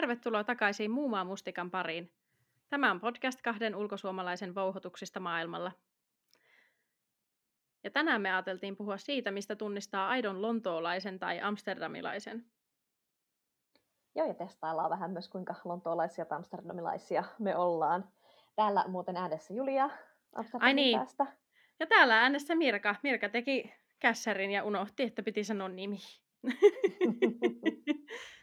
tervetuloa takaisin Muumaa Mustikan pariin. Tämä on podcast kahden ulkosuomalaisen vouhotuksista maailmalla. Ja tänään me ajateltiin puhua siitä, mistä tunnistaa aidon lontoolaisen tai amsterdamilaisen. Joo, ja testaillaan vähän myös, kuinka lontoolaisia tai amsterdamilaisia me ollaan. Täällä muuten äänessä Julia Amsterdamin Ai niin. päästä. Ja täällä äänessä Mirka. Mirka teki kässärin ja unohti, että piti sanoa nimi.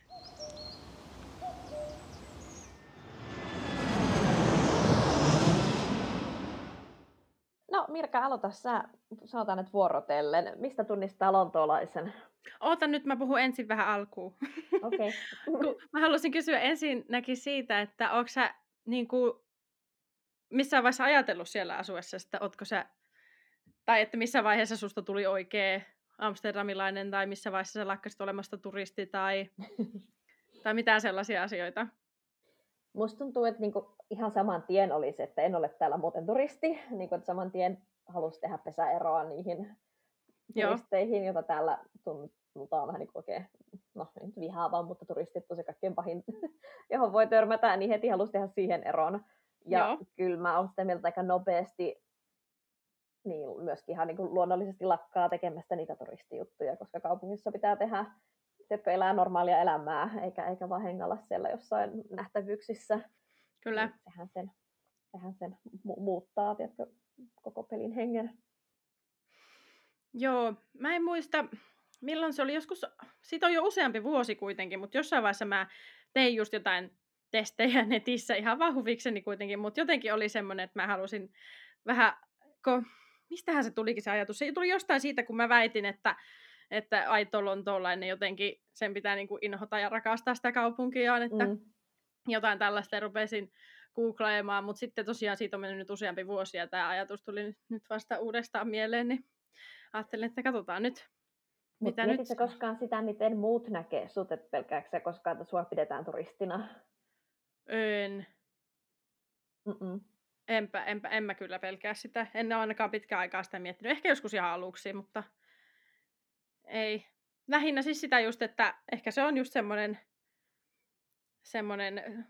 No Mirka, aloita sä, sanotaan nyt vuorotellen. Mistä tunnistaa lontoolaisen? Oota nyt, mä puhun ensin vähän alkuun. Okei. Okay. mä haluaisin kysyä ensinnäkin siitä, että onko sä niin kuin, missään vaiheessa ajatellut siellä asuessa, että ootko sä, tai että missä vaiheessa susta tuli oikea amsterdamilainen, tai missä vaiheessa sä lakkasit olemasta turisti, tai, tai mitään sellaisia asioita? Musta tuntuu, että niinku ihan saman tien olisi, että en ole täällä muuten turisti, niin kuin, että saman tien halusi tehdä pesäeroa niihin turisteihin, joita täällä tunnutaan vähän niin kuin oikein, no ei nyt vihaavaa, mutta turistit tosi kaikkein pahin, johon voi törmätä, niin heti halusi tehdä siihen eron. Ja Joo. kyllä mä olen sitä mieltä aika nopeasti niin myöskin ihan niin kuin luonnollisesti lakkaa tekemästä niitä turistijuttuja, koska kaupungissa pitää tehdä, jotka elää normaalia elämää, eikä, eikä vaan hengalla siellä jossain nähtävyyksissä. Kyllä. Niin sehän sen, sehän sen mu- muuttaa tiedätkö, koko pelin hengen. Joo, mä en muista, milloin se oli joskus, siitä on jo useampi vuosi kuitenkin, mutta jossain vaiheessa mä tein just jotain testejä netissä ihan vaan huvikseni kuitenkin, mutta jotenkin oli semmoinen, että mä halusin vähän, kun, mistähän se tulikin se ajatus? Se tuli jostain siitä, kun mä väitin, että, että aito lontoolainen jotenkin, sen pitää niin kuin inhota ja rakastaa sitä kaupunkiaan, että mm. jotain tällaista rupesin googlailemaan, mutta sitten tosiaan siitä on mennyt nyt useampi vuosi ja tämä ajatus tuli nyt vasta uudestaan mieleen, niin ajattelin, että katsotaan nyt, Mut mitä nyt... koskaan sitä, miten muut näkee sut, että pelkääkö se koskaan, että sua pidetään turistina? En. Mm-mm. Enpä, enpä, en mä kyllä pelkää sitä. En ole ainakaan pitkään aikaa sitä miettinyt. Ehkä joskus ihan aluksi, mutta ei. Lähinnä siis sitä just, että ehkä se on just semmoinen semmoinen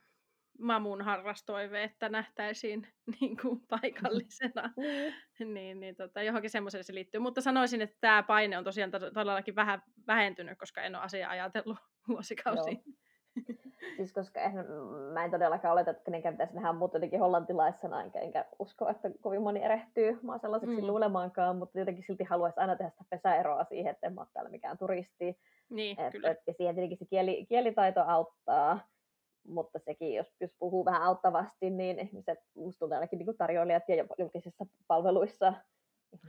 mamun harrastoive, että nähtäisiin niin kuin paikallisena. Mm. niin, niin tota, johonkin semmoiseen se liittyy. Mutta sanoisin, että tämä paine on tosiaan todellakin vähän vähentynyt, koska en ole asiaa ajatellut vuosikausiin. Siis koska en, mä en todellakaan oleta, että kenenkään pitäisi nähdä mut jotenkin hollantilaisena, enkä, enkä usko, että kovin moni erehtyy mä sellaiseksi mm. luulemaankaan, mutta jotenkin silti haluaisi aina tehdä sitä pesäeroa siihen, että en mä ole täällä mikään turisti. Niin, et, kyllä. Et, ja siihen tietenkin se kieli, kielitaito auttaa mutta sekin, jos, jos puhuu vähän auttavasti, niin ihmiset, musta tuntuu ainakin niin tarjoilijat ja julkisissa palveluissa,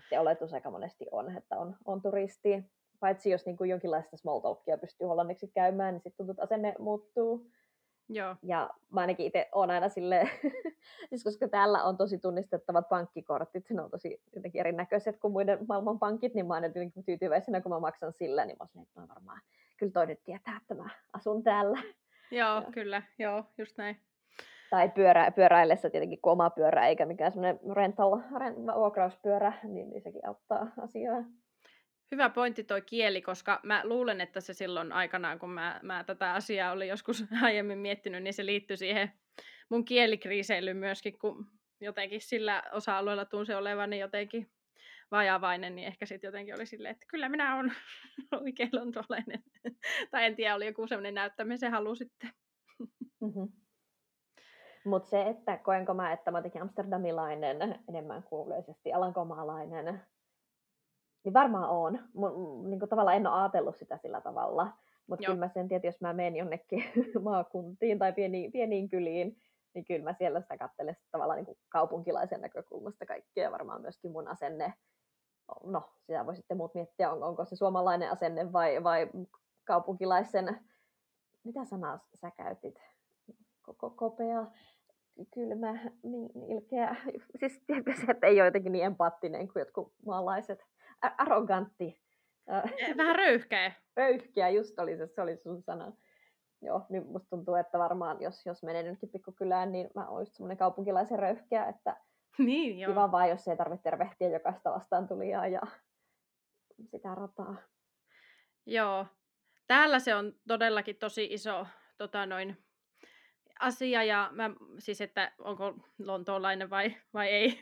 se oletus aika monesti on, että on, on turisti. Paitsi jos niin kuin jonkinlaista small talkia pystyy hollanniksi käymään, niin sitten tuntuu, että asenne muuttuu. Joo. Ja mä ainakin itse olen aina silleen, siis koska täällä on tosi tunnistettavat pankkikortit, ne on tosi jotenkin erinäköiset kuin muiden maailman pankit, niin mä oon jotenkin tyytyväisenä, kun mä maksan sillä, niin mä oon silleen, että no varmaan, kyllä toi nyt tietää, että mä asun täällä. Joo, ja. kyllä, joo, just näin. Tai pyörä, pyöräillessä tietenkin, kun oma pyörä eikä mikään semmoinen rental, rent, vuokrauspyörä, niin, niin sekin auttaa asiaa. Hyvä pointti toi kieli, koska mä luulen, että se silloin aikanaan, kun mä, mä tätä asiaa olin joskus aiemmin miettinyt, niin se liittyy siihen mun kielikriiseilyyn myöskin, kun jotenkin sillä osa-alueella tunsi olevani jotenkin vajavainen, niin ehkä sitten jotenkin oli silleen, että kyllä minä olen oikein lontoolainen. tai en tiedä, oli joku sellainen näyttämisen halu sitten. mm-hmm. Mutta se, että koenko mä, että mä jotenkin amsterdamilainen enemmän kuin yleisesti alankomaalainen, niin varmaan on. Mun, niin kuin tavallaan en ole ajatellut sitä sillä tavalla. Mutta kyllä mä sen tiedän, jos mä menen jonnekin maakuntiin tai pieniin, pieniin kyliin, niin kyllä mä siellä sitä katselen tavallaan niin kuin kaupunkilaisen näkökulmasta kaikkea. Varmaan myöskin mun asenne no, sitä voi sitten muut miettiä, on, onko se suomalainen asenne vai, vai kaupunkilaisen, mitä sanaa sä käytit? Koko kopea, kylmä, niin ilkeä. Siis se, että ei ole jotenkin niin empaattinen kuin jotkut maalaiset. Arrogantti. Vähän röyhkeä. Röyhkeä, just oli se, se oli sun sana. Joo, niin musta tuntuu, että varmaan jos, jos menee nytkin pikkukylään, niin mä oon just semmoinen kaupunkilaisen röyhkeä, että Niin, joo. Kiva vaan, jos ei tarvitse tervehtiä jokaista vastaan tulijaa ja sitä rataa. Joo. Täällä se on todellakin tosi iso tota noin, asia ja mä, siis että onko lontoolainen vai, vai ei.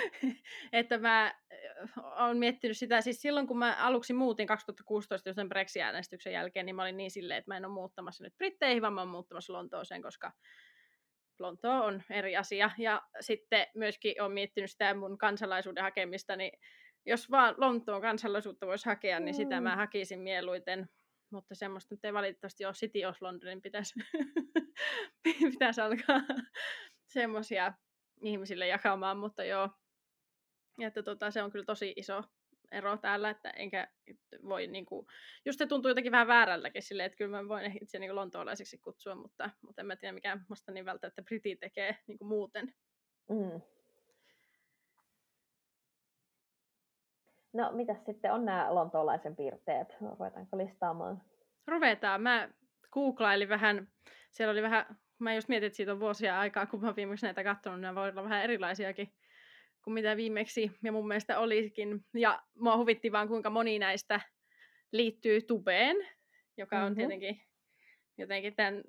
että mä oon miettinyt sitä, siis silloin kun mä aluksi muutin 2016 sen Brexit-äänestyksen jälkeen, niin mä olin niin silleen, että mä en ole muuttamassa nyt Britteihin, vaan mä oon muuttamassa Lontooseen, koska Lontoa on eri asia. Ja sitten myöskin olen miettinyt sitä mun kansalaisuuden hakemista, niin jos vaan Lontoon kansalaisuutta voisi hakea, niin sitä mä mm. hakisin mieluiten. Mutta semmoista nyt ei valitettavasti ole City of Londonin pitäisi, pitäisi alkaa semmoisia ihmisille jakamaan, mutta joo. Että tota, se on kyllä tosi iso ero täällä, että enkä voi niinku, just se tuntuu jotenkin vähän väärältäkin silleen, että kyllä mä voin itse niinku lontoolaiseksi kutsua, mutta, mutta en mä tiedä mikä musta niin välttämättä briti tekee niinku muuten. Mm. No, mitä sitten on nämä lontoolaisen piirteet? Ruvetaanko listaamaan? Ruvetaan. Mä googlailin vähän, siellä oli vähän, mä just mietin, että siitä on vuosia aikaa, kun mä viimeksi näitä katsonut, nämä voi olla vähän erilaisiakin kuin mitä viimeksi ja mun mielestä olikin. Ja mua huvitti vaan, kuinka moni näistä liittyy tubeen, joka on mm-hmm. tietenkin jotenkin tämän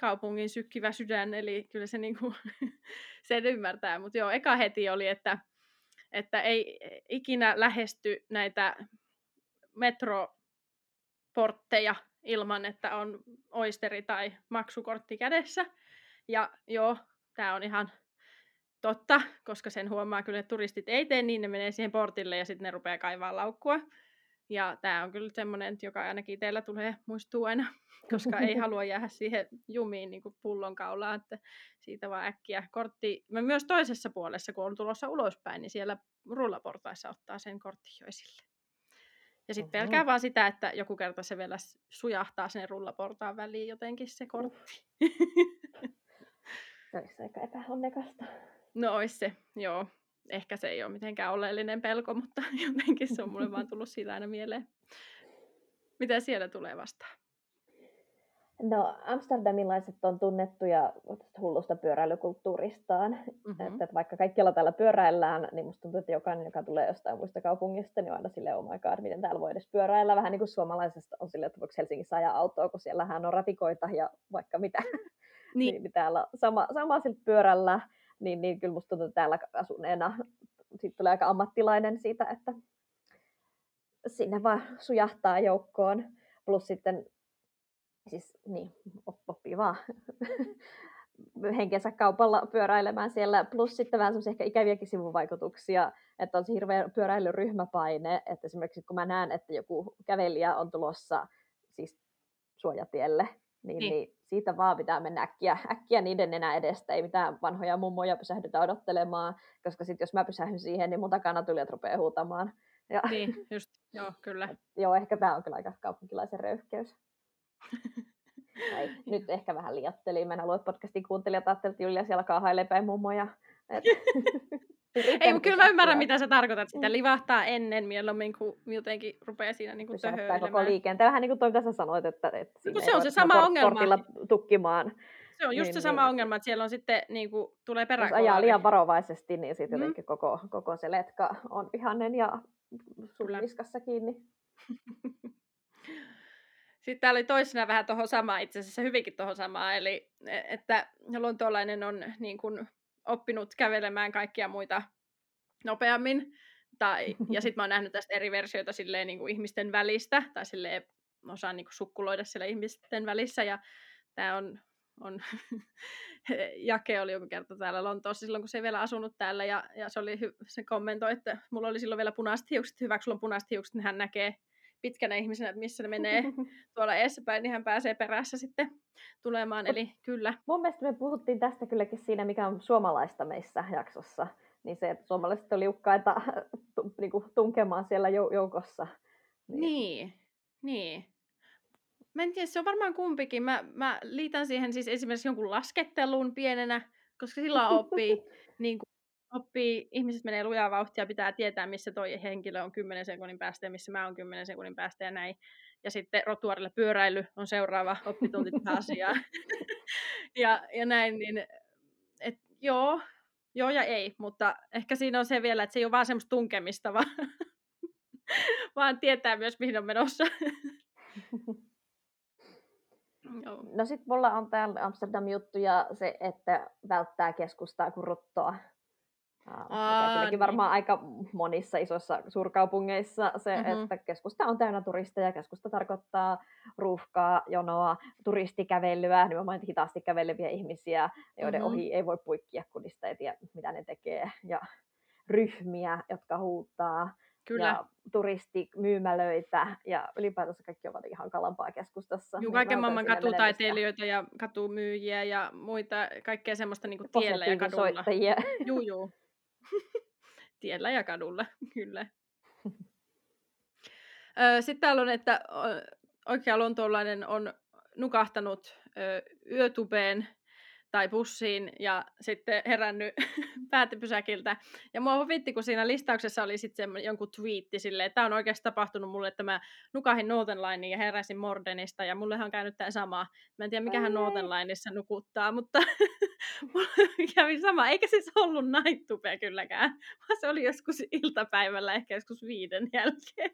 kaupungin sykkivä sydän, eli kyllä se niinku, sen ymmärtää. Mutta joo, eka heti oli, että että ei ikinä lähesty näitä metroportteja ilman, että on oisteri tai maksukortti kädessä. Ja joo, tämä on ihan totta, koska sen huomaa kyllä, että turistit ei tee niin, ne menee siihen portille ja sitten ne rupeaa kaivaa laukkua. Ja tämä on kyllä semmoinen, joka ainakin teillä tulee muistuu aina, koska ei halua jäädä siihen jumiin niin pullonkaulaan, että siitä vaan äkkiä kortti. Mä myös toisessa puolessa, kun on tulossa ulospäin, niin siellä rullaportaissa ottaa sen kortti jo esille. Ja sitten pelkää vaan sitä, että joku kerta se vielä sujahtaa sen rullaportaan väliin jotenkin se kortti. Olisi aika epäonnekasta. No olisi se, joo ehkä se ei ole mitenkään oleellinen pelko, mutta jotenkin se on mulle vaan tullut siitä aina mieleen. Mitä siellä tulee vastaan? No amsterdamilaiset on tunnettuja hullusta pyöräilykulttuuristaan. Mm-hmm. Että, että vaikka kaikkialla täällä pyöräillään, niin musta tuntuu, että jokainen, joka tulee jostain muista kaupungista, niin on aina silleen, oh my god, miten täällä voi edes pyöräillä. Vähän niin kuin suomalaisesta on silleen, että voiko Helsingissä ajaa autoa, kun siellähän on ratikoita ja vaikka mitä. Niin. niin täällä sama, sama pyörällä niin, niin kyllä musta tuntuu, täällä asuneena siitä tulee aika ammattilainen siitä, että sinne vaan sujahtaa joukkoon. Plus sitten, siis niin, oppii vaan henkensä kaupalla pyöräilemään siellä. Plus sitten vähän semmoisia ehkä ikäviäkin sivuvaikutuksia, että on se hirveä pyöräilyryhmäpaine, että esimerkiksi kun mä näen, että joku kävelijä on tulossa siis suojatielle, niin, niin. niin siitä vaan pitää mennä äkkiä, äkkiä niiden enää edestä, ei mitään vanhoja mummoja pysähdytä odottelemaan, koska sitten jos mä pysähdyn siihen, niin mun takana tulijat rupeaa huutamaan. Ja, niin, just, joo, kyllä. joo, ehkä tämä on kyllä aika kaupunkilaisen röyhkeys. tai, nyt ehkä vähän liiottelin. Mä en halua, podcastin kuuntelijat ajattelivat, että Julia siellä kaahailee päin mummoja. Ei, mutta kyllä mä ymmärrän, mitä sä tarkoitat. Sitä mm. livahtaa ennen mieluummin, kun jotenkin rupeaa siinä niin kuin koko liikenteen. Vähän niin kuin toi, mitä sä sanoit, että, että no, se on se sama ongelma. tukkimaan. Se on just niin, se sama niin. ongelma, että siellä on sitten, niin kuin, tulee perään. Jos ajaa liian varovaisesti, niin sitten mm. jotenkin koko, koko se letka on vihannen ja sun niskassa kiinni. Sitten täällä oli toisena vähän tuohon samaan, itse asiassa hyvinkin tuohon samaan, eli e, että luontolainen on niin kuin, oppinut kävelemään kaikkia muita nopeammin. Tai, ja sitten mä oon nähnyt tästä eri versioita silleen, niin kuin ihmisten välistä, tai silleen osaan niin kuin sukkuloida siellä ihmisten välissä. Ja tämä on, on Jake oli joku kerta täällä Lontoossa silloin, kun se ei vielä asunut täällä, ja, ja se, oli hy- se kommentoi, että mulla oli silloin vielä punaiset hiukset, hyvä, kun sulla on punaiset hiukset, niin hän näkee pitkänä ihmisenä, että missä ne menee tuolla edessäpäin, niin hän pääsee perässä sitten tulemaan, eli kyllä. Mun mielestä me puhuttiin tästä kylläkin siinä, mikä on suomalaista meissä jaksossa, niin se, että suomalaiset on liukkaita niin kuin tunkemaan siellä joukossa. Niin. niin, niin. Mä en tiedä, se on varmaan kumpikin. Mä, mä liitän siihen siis esimerkiksi jonkun laskettelun pienenä, koska silloin oppii niin kuin oppii, ihmiset menee lujaa vauhtia, pitää tietää, missä toi henkilö on 10 sekunnin päästä ja missä mä oon 10 sekunnin päästä ja näin. Ja sitten rotuarille pyöräily on seuraava oppitunti tähän asiaan. ja, ja näin, niin et, joo, joo ja ei, mutta ehkä siinä on se vielä, että se ei ole vaan semmoista tunkemista, vaan, vaan tietää myös, mihin on menossa. Joo. No sit mulla on täällä Amsterdam-juttu ja se, että välttää keskustaa kuin ruttoa. Aa, kylläkin niin. varmaan aika monissa isoissa suurkaupungeissa se, Mhm. että keskusta on täynnä turisteja. Keskusta tarkoittaa ruuhkaa, jonoa, turistikävelyä, nimenomaan hitaasti käveleviä ihmisiä, joiden Mhm. ohi ei voi puikkia, kun niistä ei tiedä, mitä ne tekee. Ja ryhmiä, jotka huutaa. Kyllä. Ja turistimyymälöitä ja ylipäätänsä kaikki ovat ihan kalampaa keskustassa. Juu, niin kaiken vältän maailman katutaiteilijoita ja katumyyjiä ja muita, kaikkea semmoista niin kuin tiellä ja kadulla. Juu, juu. tiellä ja kadulla, kyllä. Sitten täällä on, että oikea lontoolainen on nukahtanut yötubeen tai bussiin ja sitten herännyt päätepysäkiltä. Ja mua huvitti, kun siinä listauksessa oli sitten jonkun twiitti silleen, että tämä on oikeasti tapahtunut mulle, että mä nukahin Northern Lineen ja heräsin Mordenista ja mullehan on käynyt tämä sama. Mä en tiedä, mikähän. Northern Lineissa nukuttaa, mutta mulle kävi sama. Eikä siis ollut tube kylläkään, vaan se oli joskus iltapäivällä, ehkä joskus viiden jälkeen.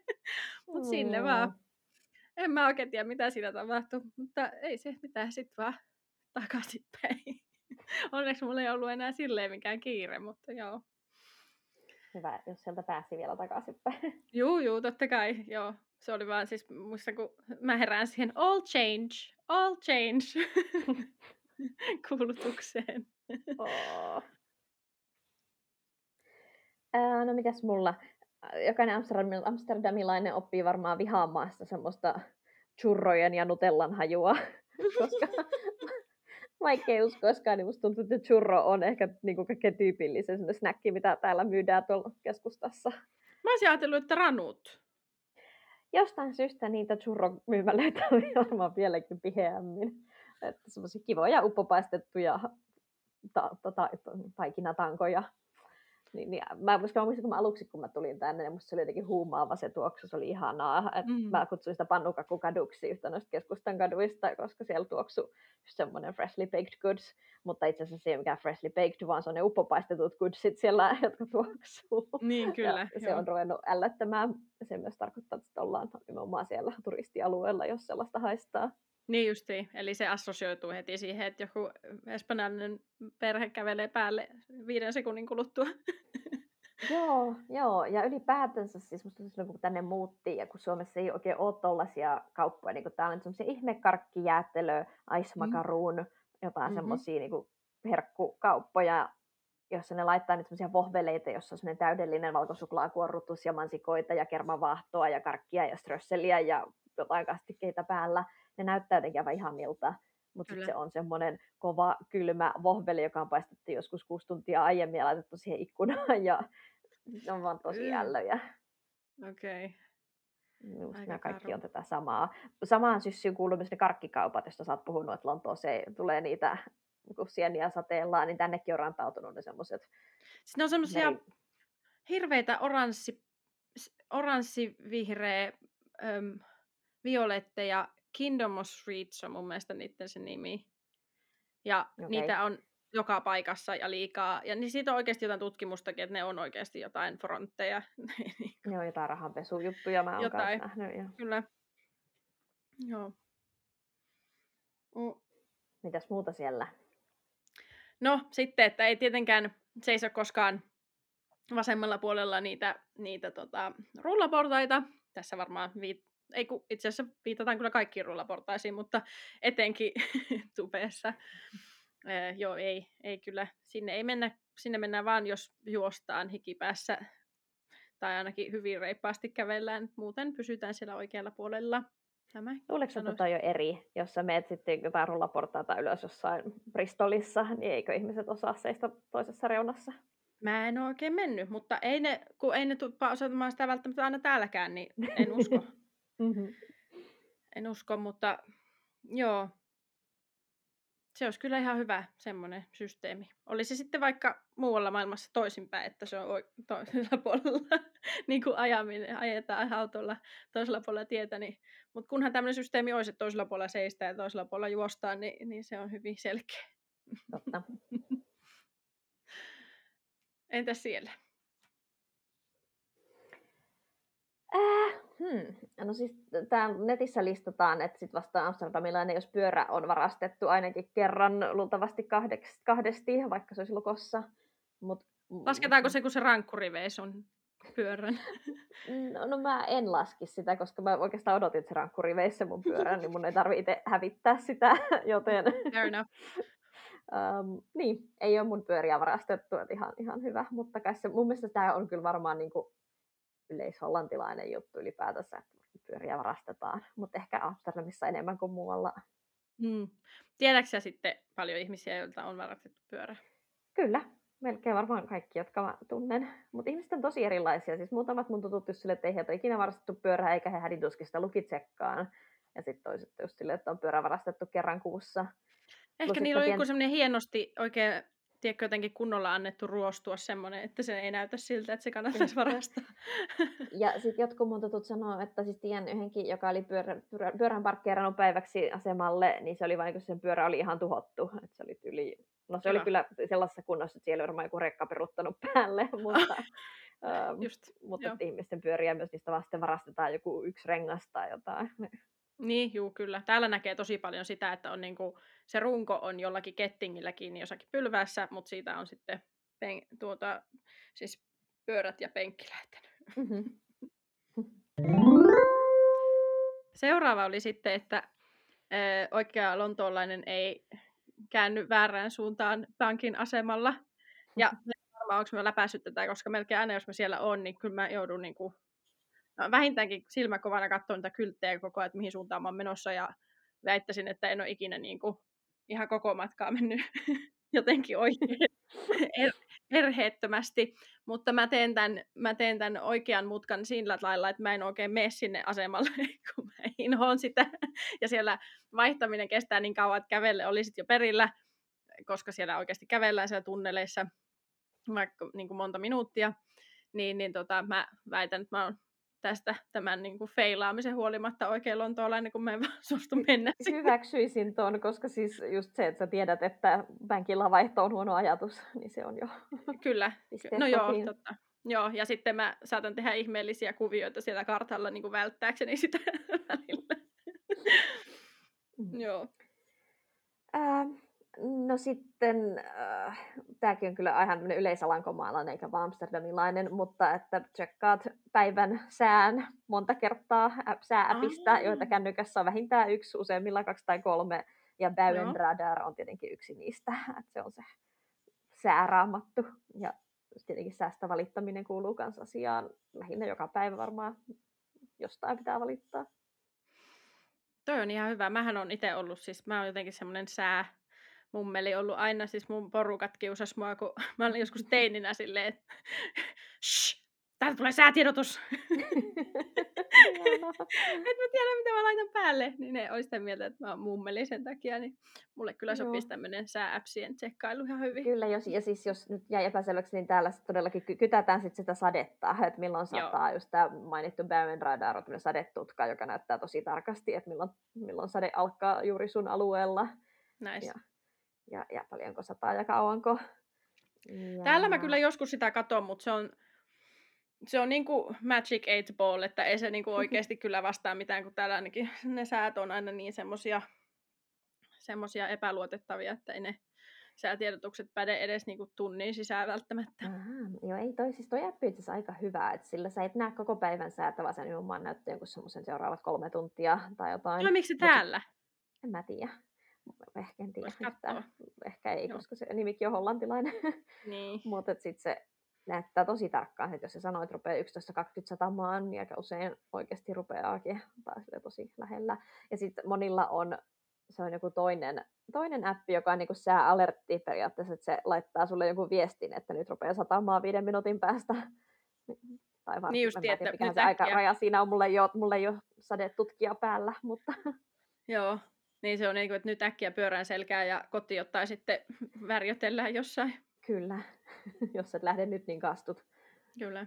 Mutta sinne vaan. En mä oikein tiedä, mitä siinä tapahtui, mutta ei se mitään, sit vaan takaisinpäin. Onneksi mulla ei ollut enää silleen mikään kiire, mutta joo. Hyvä, jos sieltä pääsi vielä takaisinpäin. Juu, juu, totta kai, joo. Se oli vaan siis, muista kun mä herään siihen all change, all change kuulutukseen. Ää, no mitäs mulla? Jokainen amsterdamil- amsterdamilainen oppii varmaan vihaamaan sitä semmoista churrojen ja nutellan hajua, koska vaikea uskoiskaan, niin musta tuntuu, että churro on ehkä niin kuin kaikkein tyypillisin snäkki, mitä täällä myydään tuolla keskustassa. Mä olisin ajatellut, että ranut. Jostain syystä niitä churro-myymälöitä on varmaan vieläkin piheämmin. Että semmoisia kivoja uppopaistettuja ta- ta- ta- taikinatankoja. Niin, niin, mä, koska mä muistan, kun mä aluksi kun mä tulin tänne, niin musta se oli jotenkin huumaava se tuoksu, se oli ihanaa. Et Mm. Mä kutsuin sitä pannukakukaduksi yhtä noista keskustan kaduista, koska siellä tuoksu semmoinen freshly baked goods, mutta itse asiassa se ei ole mikään freshly baked, vaan se on ne uppopaistetut goodsit siellä, jotka tuoksuu. Niin kyllä. Ja se joo. on ruvennut ällättämään. Se myös tarkoittaa, että ollaan nimenomaan siellä turistialueella, jos sellaista haistaa. Niin justiin, eli se assosioituu heti siihen, että joku espanjalainen perhe kävelee päälle viiden sekunnin kuluttua. Joo, joo, ja ylipäätänsä siis musta silloin kun tänne muutti ja kun Suomessa ei oikein ole tollaisia kauppoja, niin kun täällä on semmoisia ihmekarkkijäätelö, aismakaruun, jotain Mhm. semmoisia niin herkkukauppoja, jossa ne laittaa nyt semmoisia vohveleita, jossa on semmoinen täydellinen valkosuklaakuorrutus ja mansikoita ja kermavaahtoa ja karkkia ja strösseliä ja jotain kastikkeita päällä. Ne näyttää jotenkin aivan ihanilta, mutta se on semmoinen kova, kylmä vohveli, joka on paistettu joskus kuusi tuntia aiemmin ja laitettu siihen ikkunaan ja ne on vaan tosi Mm. ällöjä. Okei. Okay. Just Aika nämä kaikki karu. on tätä samaa. Samaan syssyyn kuuluu myös ne karkkikaupat, joista sä oot puhunut, että Lontooseen tulee niitä, kun sieniä sateellaan, niin tännekin on rantautunut ne semmoiset Sitten on semmoisia meri... hirveitä oranssi, s- oranssivihreä, äm, violetteja. Kingdom of Streets on mun mielestä niiden se nimi. Ja Okei. niitä on joka paikassa ja liikaa. Ja niin siitä on oikeasti jotain tutkimustakin, että ne on oikeasti jotain frontteja. Ne on jotain rahanpesujuttuja, mä oon Jotain. nähnyt. Ja... Kyllä. Joo. Mm. Mitäs muuta siellä? No sitten, että ei tietenkään seiso koskaan vasemmalla puolella niitä, niitä tota, rullaportaita. Tässä varmaan viit- ei kun, itse asiassa viitataan kyllä kaikkiin rullaportaisiin, mutta etenkin tupeessa. Ee, joo, ei, ei kyllä. Sinne ei mennä, sinne mennään vaan, jos juostaan hikipäässä tai ainakin hyvin reippaasti kävellään. Muuten pysytään siellä oikealla puolella. Tämä Luuleeko, että sanoisin. tota jo eri, jos sä meet sitten jotain rullaportaita ylös jossain Bristolissa, niin eikö ihmiset osaa seistä toisessa reunassa? Mä en ole oikein mennyt, mutta ei ne, kun ei ne tuppa osoittamaan sitä välttämättä aina täälläkään, niin en usko. Mm-hmm. en usko, mutta joo. Se olisi kyllä ihan hyvä semmoinen systeemi. Olisi sitten vaikka muualla maailmassa toisinpäin, että se on oi- toisella puolella, niin kuin ajaminen, ajetaan autolla toisella puolella tietä. Niin, mutta kunhan tämmöinen systeemi olisi, että toisella puolella seistää ja toisella puolella juostaan, niin, niin se on hyvin selkeä. Totta. Entäs siellä? Äh, Hmm. No siis täällä netissä listataan, että sit vasta amsterdamilainen, jos pyörä on varastettu ainakin kerran luultavasti kahdesti, kahdesti vaikka se olisi lukossa. Mut, Lasketaanko se, kun se rankkuriveis on pyörän? No, no mä en laski sitä, koska mä oikeastaan odotin, että se rankkuri veisi se mun pyörän, niin mun ei tarvitse itse hävittää sitä, joten... Fair enough. um, niin, ei ole mun pyöriä varastettu, että ihan, ihan hyvä, mutta kai se, mun mielestä tämä on kyllä varmaan niin kuin yleishollantilainen juttu ylipäätänsä, että pyöriä varastetaan, mutta ehkä Amsterdamissa enemmän kuin muualla. Hmm. Tiedätkö sitten paljon ihmisiä, joilta on varastettu pyörä? Kyllä, melkein varmaan kaikki, jotka mä tunnen. Mutta ihmiset on tosi erilaisia. Siis muutamat mun tutut just silleen, että ei heiltä ikinä varastettu pyörää, eikä he hädituskista lukitsekkaan. Ja sitten toiset just silleen, että on pyörä varastettu kerran kuussa. Ehkä Plus niillä on joku semmoinen hienosti oikein tiedätkö, jotenkin kunnolla annettu ruostua semmoinen, että se ei näytä siltä, että se kannattaisi varastaa. Ja sitten jotkut mun tutut sanoo, että siis tiedän yhdenkin, joka oli pyörä, pyörä, pyörän parkkeerannut päiväksi asemalle, niin se oli vain, kun sen pyörä oli ihan tuhottu. Että se oli yli No se Hyvä. oli kyllä sellaisessa kunnossa, että siellä oli varmaan joku rekka peruttanut päälle, mutta, ähm, Just, mutta ihmisten pyöriä myös niistä vasten varastetaan joku yksi rengas tai jotain. Niin, juu, kyllä. Täällä näkee tosi paljon sitä, että on niinku, se runko on jollakin kettingillä kiinni jossakin pylvässä, mutta siitä on sitten pen, tuota, siis pyörät ja penkki lähtenyt. Mm-hmm. Seuraava oli sitten, että ö, oikea lontoolainen ei käänny väärään suuntaan pankin asemalla. Ja varmaan onko mä läpäissyt tätä, koska melkein aina jos mä siellä on, niin kyllä mä joudun niin kuin, no, vähintäänkin silmäkovana katsoa niitä kylttejä koko ajan, että mihin suuntaan mä oon menossa ja väittäisin, että en ole ikinä niin kuin, ihan koko matkaa mennyt jotenkin oikein er, erheettömästi, mutta mä teen, tämän, mä teen tämän oikean mutkan sillä lailla, että mä en oikein mene sinne asemalle, kun mä inhoon sitä. Ja siellä vaihtaminen kestää niin kauan, että kävelle olisit jo perillä, koska siellä oikeasti kävellään siellä tunneleissa vaikka niin kuin monta minuuttia, niin, niin tota, mä väitän, että mä oon tästä tämän niin kuin feilaamisen huolimatta oikein lontoolainen, kun mä en vaan suostu mennä sinne. Hyväksyisin ton, koska siis just se, että sä tiedät, että bankilla vaihto on huono ajatus, niin se on jo Kyllä, no joo, totta. Joo, ja sitten mä saatan tehdä ihmeellisiä kuvioita siellä kartalla niin kuin välttääkseni sitä välillä. mm. Joo. Ähm, No sitten, äh, tämäkin on kyllä ihan yleisalankomaalainen eikä vaan amsterdamilainen, mutta että tsekkaat päivän sään monta kertaa säääpistä, ah. joita kännykässä on vähintään yksi, useimmilla kaksi tai kolme, ja Bauenradar Radar on tietenkin yksi niistä, että se on se sääraamattu, ja tietenkin säästä valittaminen kuuluu myös asiaan lähinnä joka päivä varmaan jostain pitää valittaa. Toi on ihan hyvä. Mähän on itse ollut, siis mä oon jotenkin semmoinen sää mummeli ollut aina, siis mun porukat kiusas mua, kun mä olin joskus teininä silleen, että täältä tulee säätiedotus. Et mä tiedä, mitä mä laitan päälle. Niin ne olisi sitä mieltä, että mä oon mummeli sen takia, niin mulle kyllä sopisi tämmöinen säääpsien tsekkailu ihan hyvin. Kyllä, jos, ja siis jos nyt jäi epäselväksi, niin täällä todellakin kytätään sit sitä sadetta, että milloin sataa, Joo. just tämä mainittu Bauman Radar on sadetutka, joka näyttää tosi tarkasti, että milloin, milloin sade alkaa juuri sun alueella. Nice. Ja ja, ja paljonko sataa ja kauanko. Ja... Täällä mä kyllä joskus sitä katon, mutta se on, se on niinku Magic 8 Ball, että ei se niinku oikeasti kyllä vastaa mitään, kun täällä ainakin ne säät on aina niin semmosia, semmosia epäluotettavia, että ei ne säätiedotukset päde edes niinku tunnin sisään välttämättä. Aha, joo, ei toi, siis toi appi on aika hyvä, että sillä sä et näe koko päivän säätä, vaan sä nimenomaan näyttää jonkun semmoisen seuraavat kolme tuntia tai jotain. No miksi täällä? En mä tiedä ehkä en tiedä yhtään. Ehkä ei, Joo. koska se nimikin on hollantilainen. Niin. Mutta sitten se näyttää tosi tarkkaan, että jos se sanoo, että rupeaa 11.20 satamaan, niin aika usein oikeasti rupeaakin tai tosi lähellä. Ja sitten monilla on, se on joku toinen, toinen appi, joka on niin sääalertti periaatteessa, että se laittaa sulle jonkun viestin, että nyt rupeaa satamaan viiden minuutin päästä. Tai varsin, niin just, tiedä, että mikä se aika raja siinä on, mulle ei ole, mulle ei ole sadetutkija päällä, mutta... Joo, niin se on niin kuin, että nyt äkkiä pyörään selkää ja koti ottaa sitten värjötellään jossain. Kyllä, jos et lähde nyt, niin kastut. Kyllä.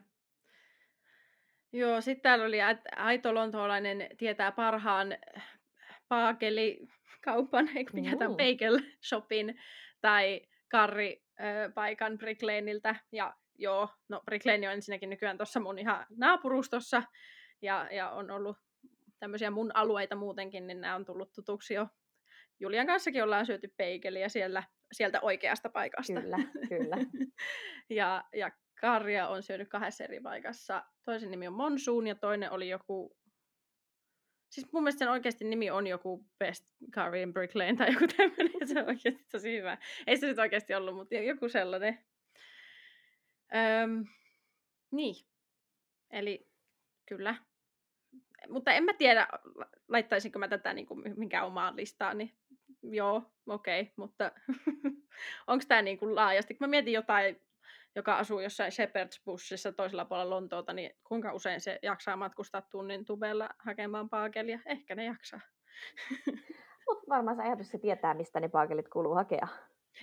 Joo, sitten täällä oli aito lontoolainen tietää parhaan paakelikaupan, eikö mikä tämä bagel shopin tai karri paikan Brick Laneiltä. Ja joo, no Brick Lane on ensinnäkin nykyään tuossa mun ihan naapurustossa, ja, ja on ollut tämmöisiä mun alueita muutenkin, niin nämä on tullut tutuksi jo. Julian kanssakin ollaan syöty peikeliä siellä, sieltä oikeasta paikasta. Kyllä, kyllä. ja, ja Karja on syönyt kahdessa eri paikassa. Toisen nimi on Monsoon ja toinen oli joku... Siis mun mielestä sen oikeasti nimi on joku Best Curry in Brick Lane tai joku tämmöinen. Se on oikeasti tosi hyvä. Ei se nyt oikeasti ollut, mutta joku sellainen. Öm, niin. Eli kyllä. Mutta en mä tiedä, laittaisinko mä tätä niin kuin minkään omaan listaan, niin joo, okei, okay, mutta onko tämä niin kuin laajasti? Kun mä mietin jotain joka asuu jossain Shepherd's Bushissa toisella puolella Lontoota, niin kuinka usein se jaksaa matkustaa tunnin tubella hakemaan paakelia? Ehkä ne jaksaa. Mutta varmaan se ajatus se tietää, mistä ne paakelit kuuluu hakea.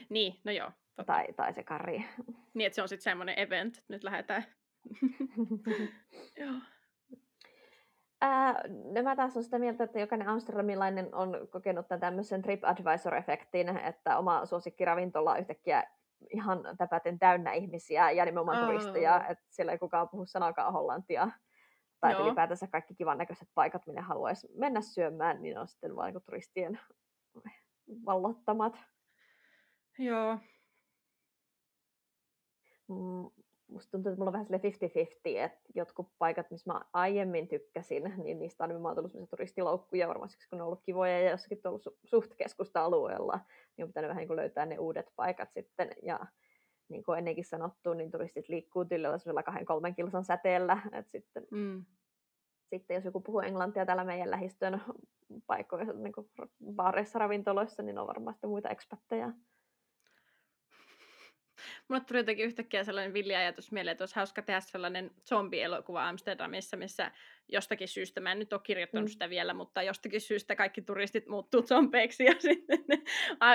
Niin, no joo. Totta. Tai, tai se karri. Niin, että se on sitten semmoinen event, että nyt lähdetään. joo. No mä taas on sitä mieltä, että jokainen amsterdamilainen on kokenut tämän tämmöisen TripAdvisor-efektin, että oma suosikkiravintola yhtäkkiä ihan täpäten täynnä ihmisiä ja nimenomaan oh. turisteja, että siellä ei kukaan puhu sanakaan hollantia. Tai Joo. ylipäätänsä kaikki kivan näköiset paikat, minne haluaisi mennä syömään, niin on sitten vain niin turistien vallottamat. Joo. Musta tuntuu, että mulla on vähän sille 50-50, että jotkut paikat, missä mä aiemmin tykkäsin, niin niistä on nimenomaan tullut sellaisia turistiloukkuja varmaan siksi, kun ne on ollut kivoja ja jossakin ollut su- suht keskusta-alueella, niin on pitänyt vähän niin kuin löytää ne uudet paikat sitten. Ja niin kuin ennenkin sanottu, niin turistit liikkuu tyylillä sellaisella kahden kolmen kilsan säteellä, että sitten, mm. sitten jos joku puhuu englantia täällä meidän lähistön paikoissa, niin kuin baareissa, ravintoloissa, niin on varmasti muita ekspatteja. Mulle tuli jotenkin yhtäkkiä sellainen villi ajatus mieleen, että olisi hauska tehdä sellainen zombie-elokuva Amsterdamissa, missä jostakin syystä, mä en nyt ole kirjoittanut mm. sitä vielä, mutta jostakin syystä kaikki turistit muuttuu zombeiksi ja sitten ne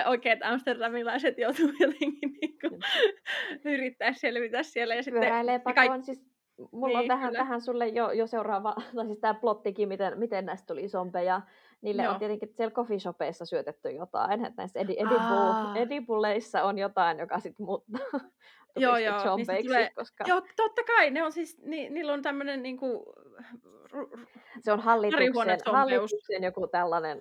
oikeat amsterdamilaiset joutuu jotenkin niin kuin, mm. yrittää selvitä siellä. Ja sitten Pyöräilee pakoon, siis mulla niin, on tähän, tähän sulle jo, jo seuraava, tai siis tämä plottikin, miten, miten näistä tuli zombeja. Niille Joo. on tietenkin siellä coffee shopeissa syötetty jotain, että näissä edi, edible, edibuleissa on jotain, joka sitten muuttaa joo, joo, zombeiksi. Tulee... Koska... Joo, totta kai, ne on siis, ni, niillä on tämmöinen niinku... Se on hallituksen, hallituksen joku tällainen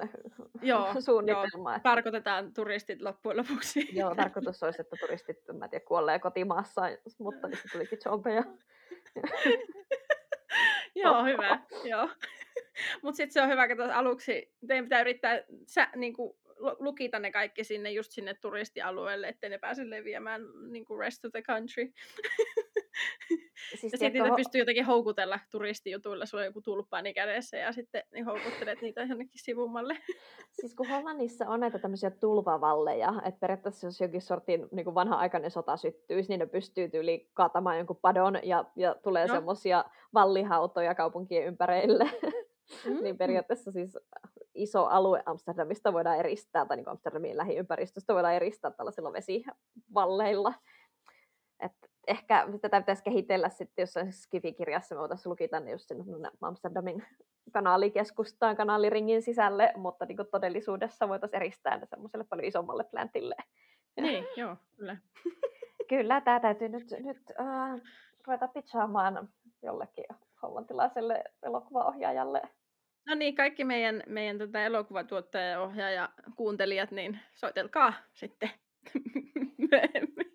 joo, suunnitelma. Joo, karkotetaan turistit loppujen lopuksi. joo, tarkoitus olisi, että turistit, mä tiedä, kuolee kotimaassa, mutta niin tulikin zombeja. Joo, hyvä. Joo. Mutta sitten se on hyvä, että aluksi teidän pitää yrittää sä, niinku, lukita ne kaikki sinne just sinne turistialueelle, ettei ne pääse leviämään niin kuin rest of the country. Siis ja sitten niitä ho- pystyy jotenkin houkutella turistijutuilla, sulla on joku tulppaani kädessä ja sitten niin houkuttelet niitä jonnekin sivummalle. Siis kun Hollannissa on näitä tämmöisiä tulvavalleja, että periaatteessa jos jokin sortin niin vanha-aikainen sota syttyisi, niin ne pystyy yli kaatamaan jonkun padon ja, ja tulee no. semmoisia vallihautoja kaupunkien ympärille. Mm. niin periaatteessa siis iso alue Amsterdamista voidaan eristää, tai niin Amsterdamin lähiympäristöstä voidaan eristää tällaisilla vesivalleilla. Et ehkä tätä pitäisi kehitellä sitten jossain Skifi-kirjassa, me voitaisiin lukita ne just sinne Amsterdamin kanaalikeskustaan, kanaaliringin sisälle, mutta niin todellisuudessa voitaisiin eristää ne semmoiselle paljon isommalle plantille. Niin, joo, kyllä. kyllä, tämä täytyy nyt, nyt uh, ruveta pitchaamaan jollekin hollantilaiselle elokuvaohjaajalle No niin, kaikki meidän, meidän tota elokuvatuottaja, ohjaaja, kuuntelijat, niin soitelkaa sitten myöhemmin.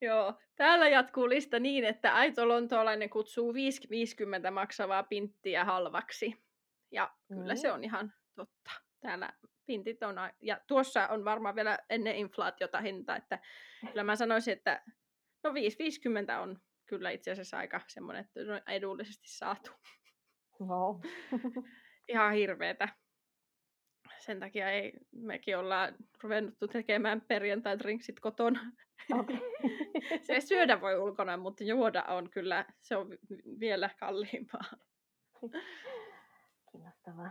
Joo, täällä jatkuu lista niin, että aito lontoolainen kutsuu 5,50 maksavaa pinttiä halvaksi. Ja kyllä mm. se on ihan totta. Täällä pintit on, ja tuossa on varmaan vielä ennen inflaatiota hinta, että kyllä mä sanoisin, että no 5,50 on kyllä itse asiassa aika semmoinen, että edullisesti saatu. Wow. Ihan hirveetä. Sen takia ei, mekin ollaan ruvennuttu tekemään perjantai-drinksit kotona. Okay. se syödä voi ulkona, mutta juoda on kyllä, se on vielä kalliimpaa. Kiinnostavaa.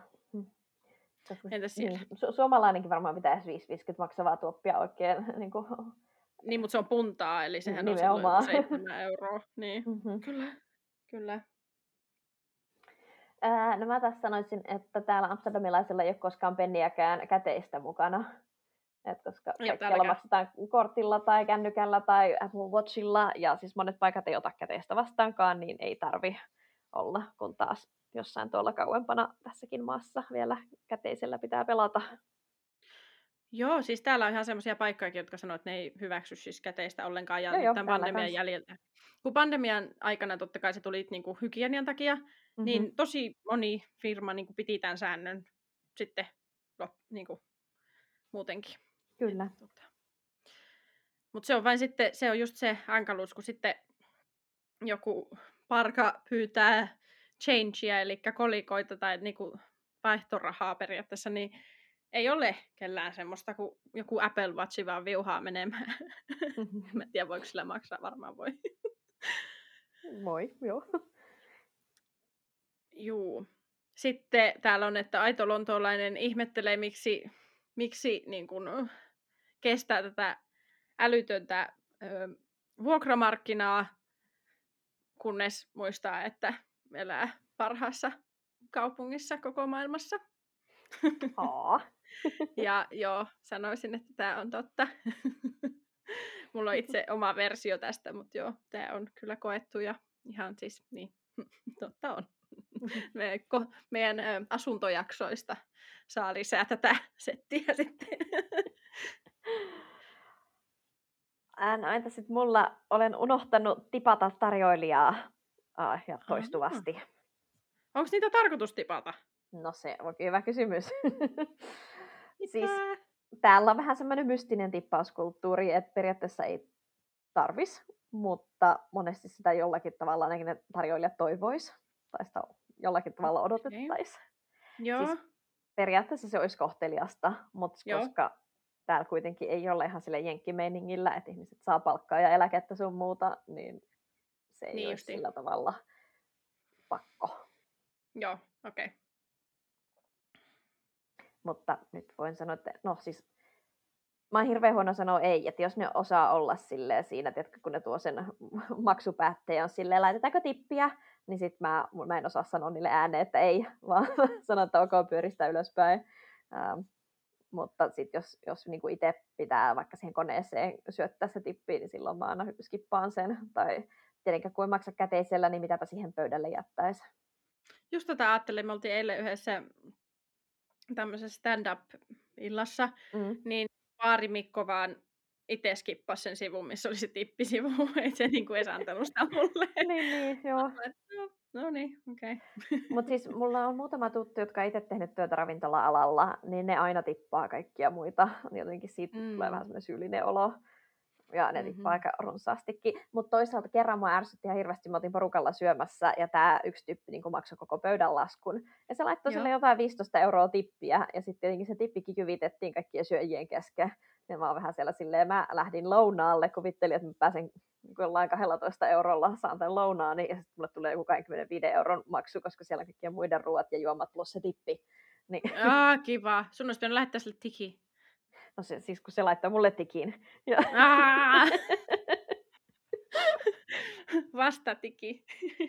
Entäs siellä? Niin, su- suomalainenkin varmaan pitäisi 5,50 maksavaa tuoppia oikein. Niin, kuin... niin mutta se on puntaa, eli sehän Nimenomaan. on silloin 7 euroa. Niin, mm-hmm. kyllä, kyllä. Ää, no mä tässä sanoisin, että täällä amsterdamilaisilla ei ole koskaan penniäkään käteistä mukana. Et koska kaikkialla maksetaan kortilla tai kännykällä tai Apple Watchilla, ja siis monet paikat ei ota käteistä vastaankaan, niin ei tarvi olla, kun taas jossain tuolla kauempana tässäkin maassa vielä käteisellä pitää pelata. Joo, siis täällä on ihan semmoisia paikkoja, jotka sanoo, että ne ei hyväksy siis käteistä ollenkaan ja Joo, joo, tämän pandemian kans. jäljiltä. Kun pandemian aikana totta kai se tuli niin kuin hygienian takia, Mm-hmm. niin tosi moni firma niin kuin piti tämän säännön sitten lop- niin kuin muutenkin. Kyllä. Tota. Mutta se on vain sitten, se on just se hankaluus, kun sitten joku parka pyytää changea, eli kolikoita tai niinku vaihtorahaa periaatteessa, niin ei ole kellään semmoista, kun joku Apple Watch vaan viuhaa menemään. Mä en tiedä, voiko sillä maksaa, varmaan voi. Voi, joo. Juu. Sitten täällä on, että aito lontoolainen ihmettelee, miksi, miksi niin kun, kestää tätä älytöntä ö, vuokramarkkinaa, kunnes muistaa, että elää parhaassa kaupungissa koko maailmassa. Aa. Ja joo, sanoisin, että tämä on totta. Mulla on itse oma versio tästä, mutta joo, tämä on kyllä koettu ja ihan siis, niin, totta on. Me, ko, meidän ö, asuntojaksoista saa lisää tätä settiä sitten. No entä sitten mulla, olen unohtanut tipata tarjoilijaa ah, ja toistuvasti. Onko niitä tarkoitus tipata? No se on hyvä kysymys. siis täällä on vähän semmoinen mystinen tippauskulttuuri, että periaatteessa ei tarvis, mutta monesti sitä jollakin tavalla ainakin ne tarjoilijat toivois, tai sitä jollakin tavalla odotettaisiin. Joo, Siis periaatteessa se olisi kohteliasta, mutta Joo. koska täällä kuitenkin ei ole ihan sille jenkkimeiningillä, että ihmiset saa palkkaa ja eläkettä sun muuta, niin se ei Niin ole justiin. sillä tavalla pakko. joo, okei. Okay. Mutta nyt voin sanoa, että no siis mä oon hirveän huono sanoa ei, että jos ne osaa olla silleen siinä, että kun ne tuo sen maksupäätteen on silleen, laitetaanko tippiä, niin sit mä, mä en osaa sanoa niille ääneen, että ei, vaan sanon, että ok, pyöristä ylöspäin. Ähm, mutta sitten jos, jos niinku itse pitää vaikka siihen koneeseen syöttää se tippi, niin silloin mä aina skippaan sen. Tai tietenkään kun ei maksa käteisellä, niin mitäpä siihen pöydälle jättäisi. Just tätä ajattelin, me oltiin eilen yhdessä tämmöisessä stand-up-illassa, Mm. niin Paari Mikko vaan itse skippasi sen sivun, missä oli se tippisivu, ei se niinku edes antanut sitä mulle. niin, niin, joo. no, no niin, okei. Okay. Mutta siis mulla on muutama tuttu, jotka itse tehnyt työtä ravintola-alalla, niin ne aina tippaa kaikkia muita. Jotenkin siitä mm. tulee vähän semmoinen syyllinen olo. Ja ne Mhm. tippaa aika runsaastikin. Mutta toisaalta kerran mua ärsytti ihan hirveästi, mä oltiin porukalla syömässä ja tämä yksi tyyppi niin maksoi koko pöydän laskun. Ja se laittoi sille jotain 15 euroa tippiä ja sitten tietenkin se tippikin kyvitettiin kaikkien syöjien kesken. Ja mä oon vähän siellä silleen, mä lähdin lounaalle, kuvittelin, että mä pääsen niin jollain 12 eurolla saan tämän lounaani, ja sitten mulle tulee joku 25 euron maksu, koska siellä on kaikkien muiden ruoat ja juomat plus se tippi. Niin, Aa, kiva. Sun olisi pitänyt lähettää sille tiki. no se, siis kun se laittaa mulle tikin. Ja! Vasta tiki.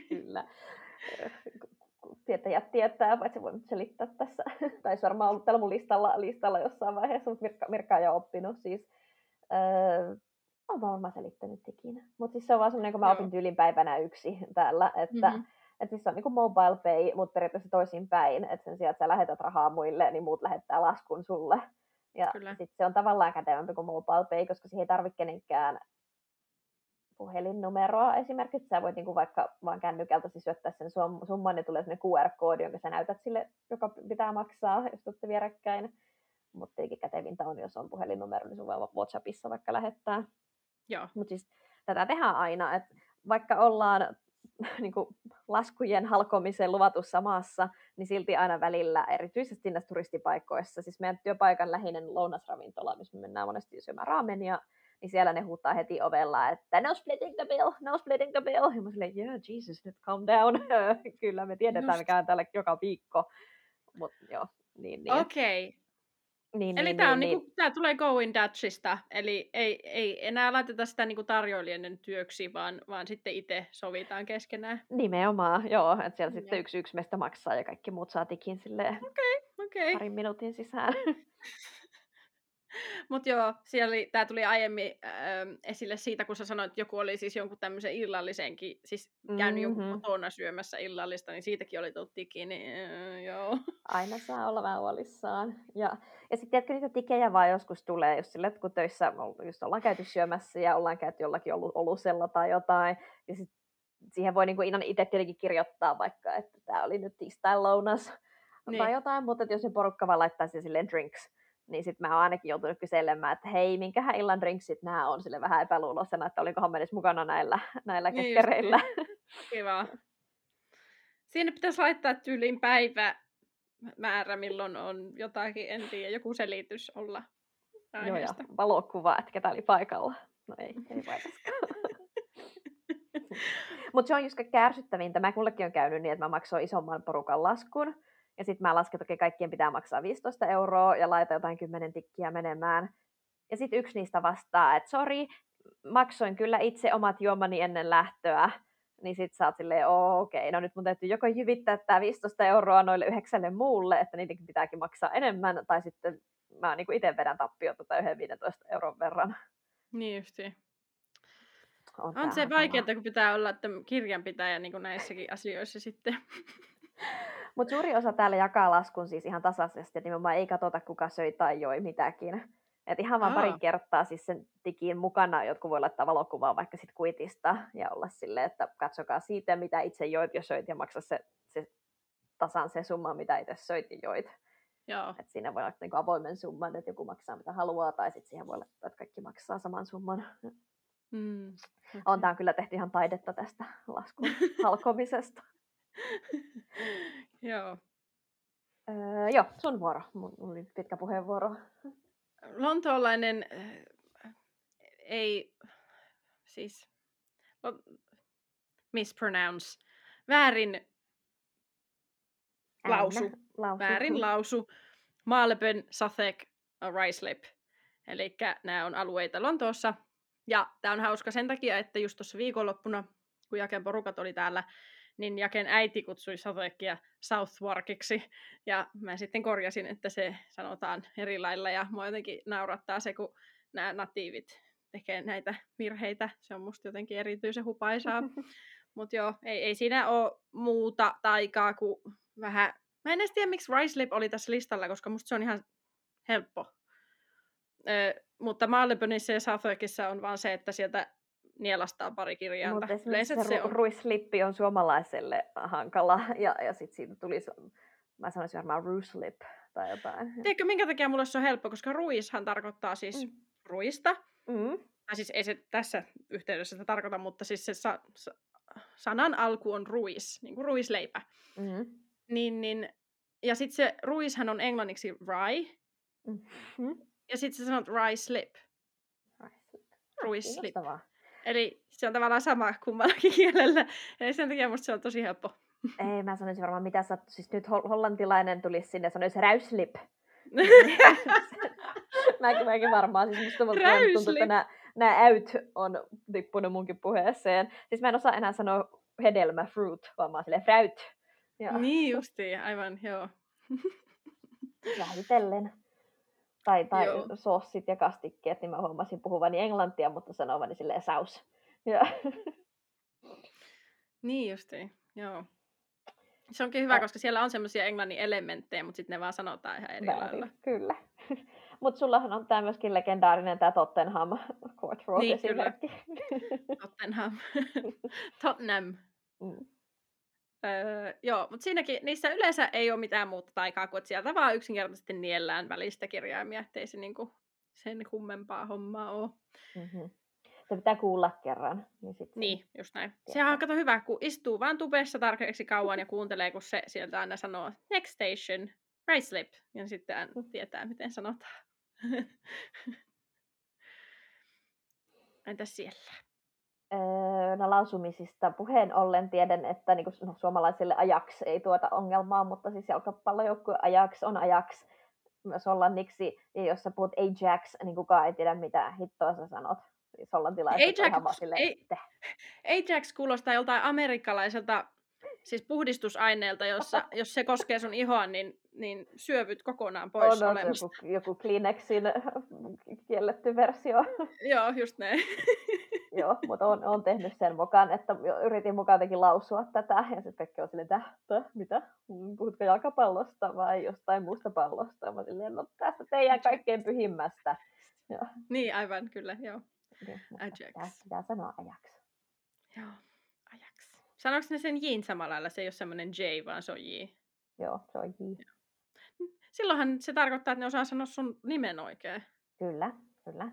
kyllä. Tietäjät tietää, paitsi voin selittää tässä. Tai se varmaan ollut täällä mun listalla, listalla jossain vaiheessa, mutta Mirkka, Mirkka on jo oppinut. Siis, öö, on varmaan selittänyt tikin. Mutta siis se on vaan semmoinen, kun mä opin tyylin päivänä yksi täällä, että Mhm. Et siis se on niin mobile pay, mutta periaatteessa toisin päin. Että sen sijaan, että sä lähetät rahaa muille, niin muut lähettää laskun sulle. Ja sitten se on tavallaan kätevämpi kuin mobile pay, koska siihen ei tarvitse kenenkään puhelinnumeroa esimerkiksi. Sä voit niinku vaikka vaan kännykältä siis syöttää sen sum- summan, niin tulee sellainen QR-koodi, jonka sä näytät sille, joka pitää maksaa, jos olette vierekkäin. Mutta tietenkin kätevintä on, jos on puhelinnumero, niin sun voi WhatsAppissa vaikka lähettää. Joo. Mutta siis tätä tehdään aina, että vaikka ollaan niin kuin laskujen halkomisen luvatussa maassa, niin silti aina välillä, erityisesti näissä turistipaikoissa, siis meidän työpaikan läheinen lounasravintola, missä me mennään monesti syömään raamenia, niin siellä ne huutaa heti ovella, että no splitting the bill, no splitting the bill. Ja mä silleen, yeah, Jesus, nyt calm down. Kyllä me tiedetään, Just. mikä on täällä joka viikko. Mutta joo, niin, niin. Okei. Okay. niin, Eli niin, tämä, on niin, niinku, tää tulee Go in Dutchista, eli ei, ei enää laiteta sitä niinku tarjoilijan työksi, vaan, vaan sitten itse sovitaan keskenään. Nimenomaan, joo. Että siellä sitten yksi yksi meistä maksaa ja kaikki muut saa tikin silleen Okei. Okay. parin minuutin sisään. Mutta joo, siellä tää tuli aiemmin äh, esille siitä, kun sä sanoit, että joku oli siis jonkun tämmöisen illallisenkin, siis käynyt mm-hmm. jonkun kotona syömässä illallista, niin siitäkin oli tullut tiki, niin äh, joo. Aina saa olla vähän huolissaan. Ja, ja sitten tiedätkö, niitä tikejä vaan joskus tulee, jos sille, että kun töissä just ollaan käyty syömässä ja ollaan käyty jollakin olusella tai jotain, ja sit siihen voi niinku ihan itse tietenkin kirjoittaa vaikka, että tämä oli nyt tiistain lounas niin. tai jotain, mutta jos se porukka vaan laittaisi silleen drinks, niin sitten mä oon ainakin joutunut kyselemään, että hei, minkähän illan drinksit nämä on, sille vähän epäluuloisena, että olinkohan mä edes mukana näillä, näillä niin kekkereillä. Kiva. Siinä pitäisi laittaa tyyliin päivä määrä, milloin on jotakin, en tiedä, joku selitys olla aiheesta. Joo, ja valokuva, että ketä oli paikalla. No ei, ei Mutta se on just kärsyttävintä. Mä kullekin on käynyt niin, että mä maksoin isomman porukan laskun. Ja sitten mä lasken, että kaikkien pitää maksaa 15 euroa ja laita jotain 10 tikkiä menemään. Ja sitten yksi niistä vastaa, että sori, maksoin kyllä itse omat juomani ennen lähtöä. Niin sit sä oot silleen, okei, okay, no nyt mun täytyy joko jyvittää tämä 15 euroa noille yhdeksälle muulle, että niidenkin pitääkin maksaa enemmän, tai sitten mä niin itse vedän tappiota tai yhden 15 euron verran. Niin justiin. On, on se vaikeaa, kun pitää olla että kirjanpitäjä niin kuin näissäkin asioissa sitten. Mutta suuri osa täällä jakaa laskun siis ihan tasaisesti, että nimenomaan ei katsota kuka söi tai joi mitäkin. Et ihan vaan pari kertaa siis sen tikin mukana, jotkut voi laittaa valokuvaa vaikka sit kuitista ja olla silleen, että katsokaa siitä, mitä itse joit ja söit ja maksa se, se tasan se summa, mitä itse söit ja joit. Joo. Et siinä voi olla niinku avoimen summan, että joku maksaa mitä haluaa, tai sitten siihen voi laittaa, että kaikki maksaa saman summan. Mm. On tämä kyllä tehty ihan taidetta tästä laskun halkomisesta. joo. Öö, joo, sun vuoro. Mun oli pitkä puheenvuoro. Lontoolainen äh, ei, siis, mispronounce, väärin lausu, lausu. väärin lausu, Malbön, Sussex, Ruislip. Eli nämä on alueita Lontoossa. Ja tämä on hauska sen takia, että just tuossa viikonloppuna, kun Jaken porukat oli täällä, niin Jaken äiti kutsui Satekia Southwarkiksi, ja mä sitten korjasin, että se sanotaan eri lailla, ja mua jotenkin naurattaa se, kun nämä natiivit tekee näitä virheitä, se on musta jotenkin erityisen hupaisaa, mutta joo, ei, ei siinä ole muuta taikaa kuin vähän, mä en edes tiedä, miksi Rice oli tässä listalla, koska musta se on ihan helppo. Ö, mutta Maalebönissa ja Southwarkissa on vaan se, että sieltä nielastaa pari kirjainta. Mutta esimerkiksi se, se on... ruislippi on suomalaiselle hankala, ja, ja sitten siitä tuli, mä sanoisin varmaan ruislip tai jotain. Tiedätkö, minkä takia mulle se on helppo, koska ruishan tarkoittaa siis mm. ruista. Mm. Tai siis ei se tässä yhteydessä sitä tarkoita, mutta siis se sa- sa- sanan alku on ruis, niin kuin ruisleipä. Mm. Niin, niin, ja sitten se ruishan on englanniksi rye. Mm-hmm. Ja sitten sä sanot rye slip. Ruislip. Eli se on tavallaan sama kummallakin kielellä. Ja sen takia musta se on tosi helppo. Ei, mä sanoisin varmaan, mitä sä, siis nyt hollantilainen tulisi sinne, sanoisi räyslip. mäkin, mäkin varmaan, siis musta tuntuu, että nämä, nämä äyt on tippunut munkin puheeseen. Siis mä en osaa enää sanoa hedelmä, fruit, vaan mä oon silleen fräyt. Ja. Niin justiin, aivan, joo. Vähitellen tai, tai sossit ja kastikkeet, niin mä huomasin puhuvani englantia, mutta sanovani silleen saus. Ja. Niin justiin, joo. Se onkin hyvä, ja. koska siellä on semmoisia englannin elementtejä, mutta sitten ne vaan sanotaan ihan eri Väärin, lailla. Kyllä. mutta sullahan on tämä myöskin legendaarinen tämä Tottenham Court Road niin, esimerkki. Kyllä. Tottenham. Tottenham. Mm. Öö, joo, mutta siinäkin, niissä yleensä ei ole mitään muuta taikaa kuin, että sieltä vaan yksinkertaisesti niellään välistä kirjaimia, ettei se niinku sen kummempaa hommaa ole. Mm-hmm. Se pitää kuulla kerran. Niin, sit niin just näin. Sehän on kato hyvä, kun istuu vaan tubessa tarpeeksi kauan ja kuuntelee, kun se sieltä aina sanoo next station, right slip, ja sitten mm. tietää, miten sanotaan. Entäs siellä? öö, no, lausumisista puheen ollen tiedän, että niin kuin, no, suomalaisille ajaksi ei tuota ongelmaa, mutta siis jalkapallojoukkue ajaksi on ajaksi myös hollanniksi, ja jos sä puhut Ajax, niin kukaan ei tiedä mitä hittoa sä sanot. Siis Ajax, ihan vaan sille, ei, Ajax kuulostaa joltain amerikkalaiselta siis puhdistusaineelta, jossa, jos se koskee sun ihoa, niin, niin syövyt kokonaan pois on, on joku, joku Kleenexin kielletty versio. Joo, just näin. Joo, mutta on, on tehnyt sen mukaan, että yritin mukaan jotenkin lausua tätä, ja sitten Pekki on silleen, että mitä? Puhutko jalkapallosta vai jostain muusta pallosta? Mä silleen, no tästä teidän kaikkein pyhimmästä. Ja, Niin, aivan, kyllä, joo. mutta Ajax. Pitää, pitää sanoa ajaksi. Joo, ajaksi. Sanoiko ne sen Jin samalla lailla? Se ei ole semmoinen J, vaan se on J. Joo, se on J. Silloinhan se tarkoittaa, että ne osaa sanoa sun nimen oikein. Kyllä, kyllä.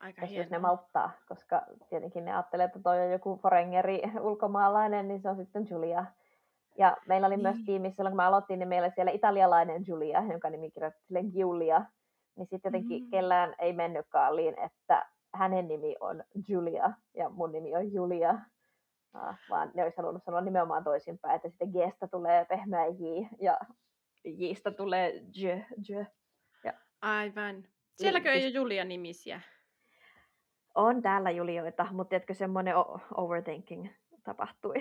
Aika Jos, jos ne malttaa, koska tietenkin ne ajattelee, että toi on joku forengeri ulkomaalainen, niin se on sitten Julia. Ja meillä oli myös Niin. tiimissä, silloin kun mä aloitin, niin meillä oli siellä italialainen Julia, jonka nimi kirjoitettiin Giulia. Niin sitten jotenkin Mm. kellään ei mennyt kaaliin, että hänen nimi on Julia ja mun nimi on Julia. Vaan ne olisi halunnut sanoa nimenomaan toisinpäin, että sitten Gstä tulee pehmeä J ja Jistä tulee J. J. Aivan. Sielläkö siis- ei ole Julia-nimisiä? On täällä Julioita, mutta tiedätkö, semmoinen overthinking tapahtui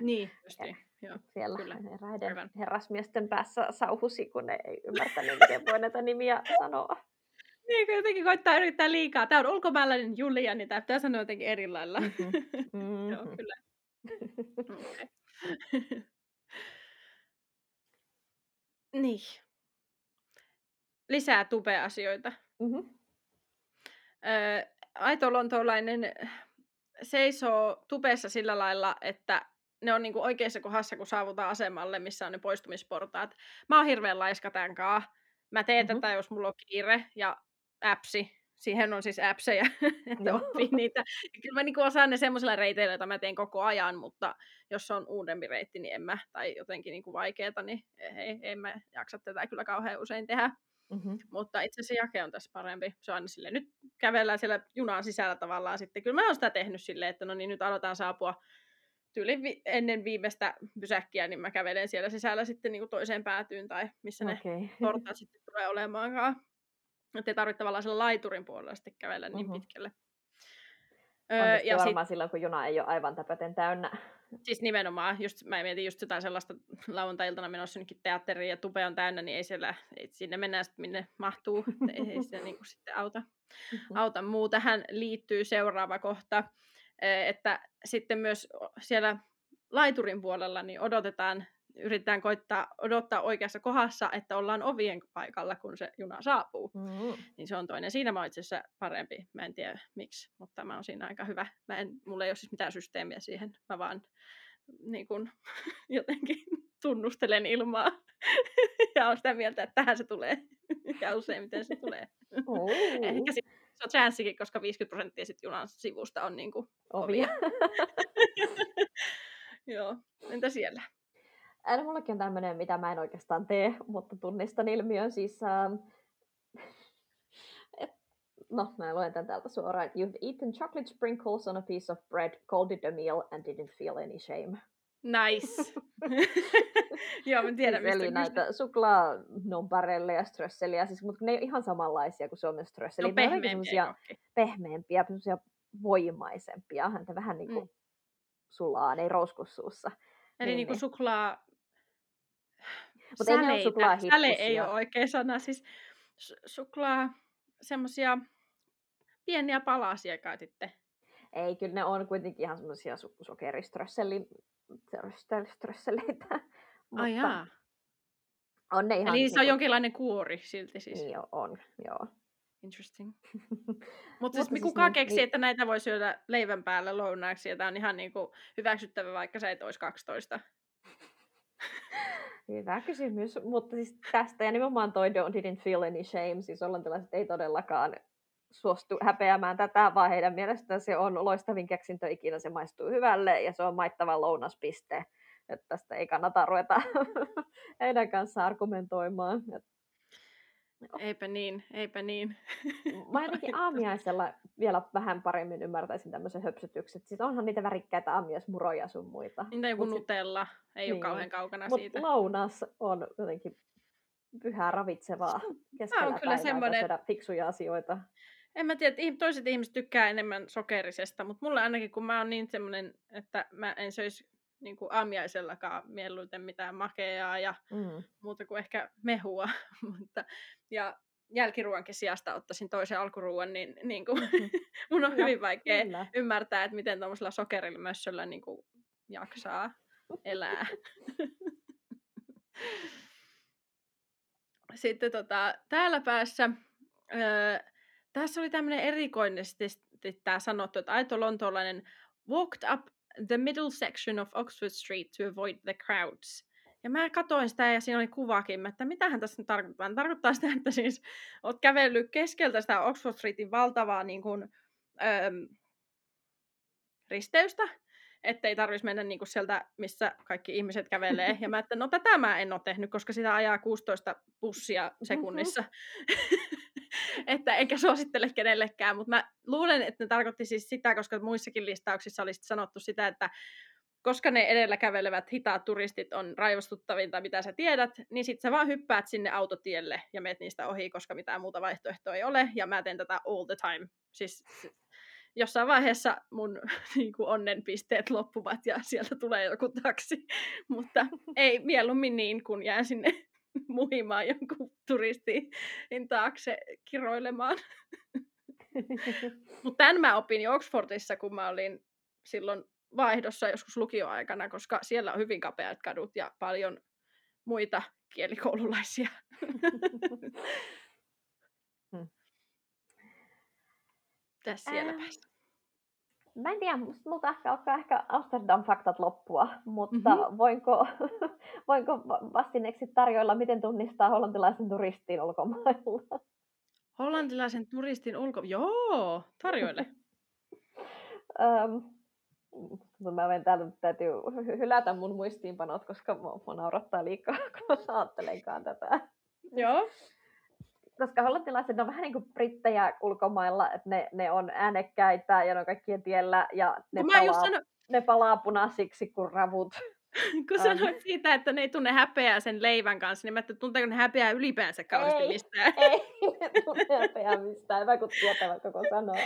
Niin, justi. Joo. siellä Kyllä, eräiden aivan. herrasmiesten päässä sauhusi, kun ne ei ymmärtänyt, miten voi näitä nimiä sanoa. Niin, kun jotenkin koittaa yrittää liikaa. Tämä on ulkomaalainen Julia, niin tämä pitää sanoa jotenkin eri lailla. Mhm. Joo, Mhm. kyllä. Okay. niin. Lisää tube-asioita. Mhm. Öö, aito lontoolainen seisoo tubessa sillä lailla, että ne on niinku oikeassa kohdassa, kun saavutaan asemalle, missä on ne poistumisportaat. Mä oon hirveän laiska tän kaa. Mä teen Mhm. tätä, jos mulla on kiire ja appsi. Siihen on siis appseja, että oppii niitä. Kyllä mä niinku osaan ne semmoisilla reiteillä, joita mä teen koko ajan, mutta jos se on uudempi reitti, niin en mä, tai jotenkin niinku vaikeeta, niin ei, en mä jaksa tätä kyllä kauhean usein tehdä. Mhm. Mutta itse asiassa jake on tässä parempi. Se on aina silleen, nyt kävellään siellä junan sisällä tavallaan sitten. Kyllä mä oon sitä tehnyt silleen, että no niin, nyt aletaan saapua tyyli vi- ennen viimeistä pysäkkiä, niin mä kävelen siellä sisällä sitten niin kuin toiseen päätyyn tai missä ne Okei. portaat sitten tulee olemaankaan. Että ei tarvitse tavallaan sillä laiturin puolella sitten kävellä niin Mhm. pitkälle. Öö, ja sit, varmaan silloin, kun juna ei ole aivan täpöten täynnä. Siis nimenomaan, just, mä mietin just jotain sellaista lauantai-iltana menossa jonnekin teatteriin ja tupe on täynnä, niin ei siellä, ei, sinne mennään sitten minne mahtuu, ei, ei sitä niinku sitten auta. Mhm. auta muu. Tähän liittyy seuraava kohta, eh, että sitten myös siellä laiturin puolella niin odotetaan, yritetään koittaa odottaa oikeassa kohdassa, että ollaan ovien paikalla, kun se juna saapuu. Mhm. Niin se on toinen. Siinä mä oon itse asiassa parempi. Mä en tiedä miksi, mutta mä oon siinä aika hyvä. Mä en, mulla ei ole siis mitään systeemiä siihen. Mä vaan niin kun, jotenkin tunnustelen ilmaa ja on sitä mieltä, että tähän se tulee. ja useimmiten se tulee. Uu, Ehkä se on chanssikin, koska 50 prosenttia sit junan sivusta on niinku ovia. Joo. Entä siellä? Ää, mullakin on tämmöinen, mitä mä en oikeastaan tee, mutta tunnistan ilmiön. Siis, ähm, et, no, mä luen tämän täältä suoraan. You've eaten chocolate sprinkles on a piece of bread, called it a meal and didn't feel any shame. Nice. Joo, mä tiedän, siis mistä eli näitä suklaa nonparelle ja strösseliä, siis, mutta ne ei ole ihan samanlaisia kuin myös strösseli. No ne on jotenkin pehmeämpiä semmosia voimaisempia. Häntä vähän niin kuin Mm. sulaa, ne ei rousku suussa. Eli Niin, niinku niin. suklaa... Mut ei ne Säleitä. suklaahippusia. Säle ei ole oikea sana. Siis su- suklaa, semmosia pieniä palasia kai sitten. Ei, kyllä ne on kuitenkin ihan semmoisia su- sokeriströsseleitä. Ai jaa. on ne ihan... Eli se on niinku- jonkinlainen kuori silti siis. Niin on, joo. Interesting. Mutta Mutta siis siis kuka niin- keksi, niin- että näitä voi syödä leivän päällä lounaaksi, ja tämä on ihan niinku hyväksyttävä, vaikka sä et olisi 12. Hyvä kysymys, mutta siis tästä ja nimenomaan toi don't didn't feel any shame, siis hollantilaiset ei todellakaan suostu häpeämään tätä, vaan heidän mielestään se on loistavin keksintö ikinä, se maistuu hyvälle ja se on maittava lounaspiste. Että tästä ei kannata ruveta heidän kanssaan argumentoimaan. Et Eipä niin, eipä niin. Mä jotenkin aamiaisella vielä vähän paremmin ymmärtäisin tämmöisen höpsytykset. Siis onhan niitä värikkäitä aamiaismuroja sun muita. Niitä joku Mut Nutella, ei ole Niin. kauhean kaukana Mutta siitä. lounas on jotenkin pyhää ravitsevaa keskellä kyllä päivää, semmonen- syödä fiksuja asioita. En mä tiedä, että toiset ihmiset tykkää enemmän sokerisesta, mutta mulle ainakin, kun mä oon niin semmoinen, että mä en söisi niin kuin aamiaisellakaan mieluiten mitään makeaa ja Mm. muuta kuin ehkä mehua. Mutta, ja jälkiruoankin sijasta ottaisin toisen alkuruuan, niin, niin kuin, Mhm. mun on Kyllä, hyvin vaikea kyllä. ymmärtää, että miten tuollaisella sokerilla mössöllä niin kuin jaksaa elää. Sitten tota, täällä päässä, öö, tässä oli tämmöinen erikoisesti tämä sanottu, että aito lontoolainen walked up the middle section of Oxford Street to avoid the crowds. Ja mä katsoin sitä ja siinä oli kuvakin, että mitähän tässä nyt tarkoittaa. Tarkoittaa sitä, että siis oot kävellyt keskeltä sitä Oxford Streetin valtavaa niin kuin, öö, risteystä, ettei tarvitsisi mennä niin kuin sieltä, missä kaikki ihmiset kävelee. Ja mä että no tätä mä en ole tehnyt, koska sitä ajaa 16 bussia sekunnissa. että enkä suosittele kenellekään, mutta mä luulen, että ne tarkoitti siis sitä, koska muissakin listauksissa olisi sanottu sitä, että koska ne edellä kävelevät hitaat turistit on raivostuttavinta, mitä sä tiedät, niin sit sä vaan hyppäät sinne autotielle ja meet niistä ohi, koska mitään muuta vaihtoehtoa ei ole, ja mä teen tätä all the time. Siis jossain vaiheessa mun niin kuin onnenpisteet loppuvat ja sieltä tulee joku taksi, mutta ei mieluummin niin, kun jään sinne muhimaan jonkun turistin taakse kiroilemaan. mutta tämän mä opin jo Oxfordissa, kun mä olin silloin vaihdossa joskus lukioaikana, koska siellä on hyvin kapeat kadut ja paljon muita kielikoululaisia. Hmm. Tässä siellä Ähm, päässä. Mä en tiedä, musta multa ehkä alkaa ehkä Amsterdam-faktat loppua, mutta Mhm. mm-hmm. voinko, voinko va- vastineeksi tarjoilla, miten tunnistaa hollantilaisen turistin ulkomailla? Hollantilaisen turistin ulko... Joo, tarjoile. Mutta mä menen täällä, täytyy hy- hylätä mun muistiinpanot, koska mua, naurattaa liikaa, kun mä ajattelenkaan tätä. Joo. Koska hollantilaiset on vähän niin kuin brittejä ulkomailla, että ne, ne on äänekkäitä ja ne on kaikkien tiellä ja ne, Kun mä palaa, sano, ne palaa punaisiksi kuin ravut. kun sanoit siitä, että ne ei tunne häpeää sen leivän kanssa, niin mä että tunteeko ne häpeää ylipäänsä kauheasti Ei. mistään. Ei ne tunne häpeää mistään, hyvä kun tietävät koko sanoa.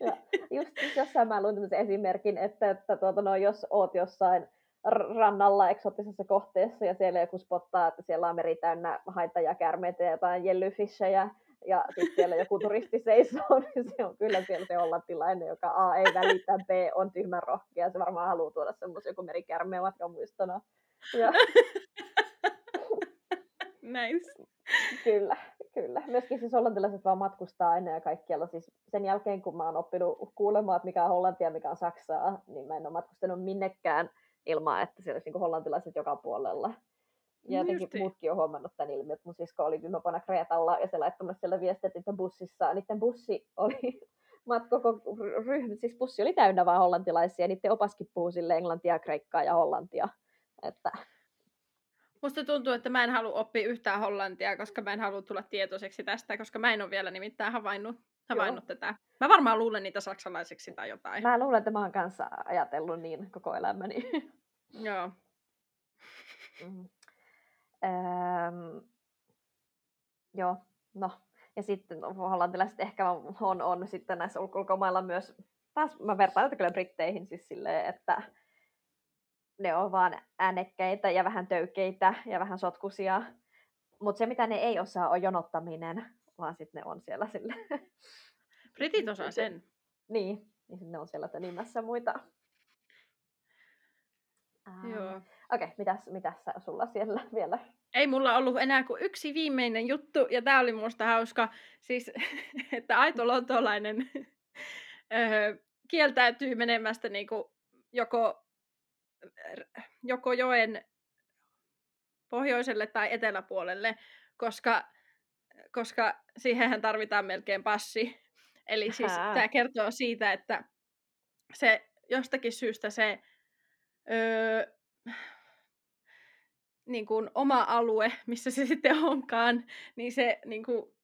Ja just siis jossain mä luin esimerkin, että, että tuota, no, jos oot jossain rannalla eksoottisessa kohteessa ja siellä joku spottaa, että siellä on meri täynnä haita ja käärmeitä ja jotain jellyfishejä, ja sitten siellä joku turisti seisoo, niin se on kyllä siellä se hollantilainen, joka A ei välitä, B on tyhmän rohkea, se varmaan haluaa tuoda semmoisen joku merikärmeen matkamuistona. Ja Nice. Kyllä, kyllä. Myöskin siis hollantilaiset vaan matkustaa aina ja kaikkialla. Siis sen jälkeen, kun mä oon oppinut kuulemaan, että mikä on Hollantia ja mikä on Saksaa, niin mä en ole matkustanut minnekään ilman, että siellä olisi niin hollantilaiset joka puolella. Ja jotenkin Justiin. muutkin on huomannut tämän ilmiön, että mun sisko oli viime vuonna Kreetalla ja se laittoi siellä viestiä, että bussissa, niiden bussi oli mat koko ryhmä, siis bussi oli täynnä vaan hollantilaisia, ja niiden opaskin puhuu sille englantia, kreikkaa ja hollantia. Että Musta tuntuu, että mä en halua oppia yhtään hollantia, koska mä en halua tulla tietoiseksi tästä, koska mä en ole vielä nimittäin havainnut, havainnut tätä. Mä varmaan luulen niitä saksalaiseksi tai jotain. Mä luulen, että mä oon kanssa ajatellut niin koko elämäni. Joo. Mm. Öm, joo, no. Ja sitten hollantilaiset ehkä on, on sitten näissä ulko- ulkomailla myös, taas mä vertaan tätä kyllä britteihin siis silleen, että ne on vaan äänekkäitä ja vähän töykeitä ja vähän sotkusia. Mutta se, mitä ne ei osaa, on jonottaminen, vaan sitten ne on siellä sille. Britit osaa sen. niin, niin ne on siellä tönimässä muita. Ää, Joo. Okei, okay, mitäs, mitäs sä- sulla siellä vielä? Ei mulla ollut enää kuin yksi viimeinen juttu, ja tämä oli musta hauska, siis, että aito lontolainen öö, kieltäytyy menemästä niinku joko, joko joen pohjoiselle tai eteläpuolelle, koska, koska siihenhän tarvitaan melkein passi. Eli siis Hää. tämä kertoo siitä, että se jostakin syystä se öö, niin kuin oma alue, missä se sitten onkaan, niin se niin kuin,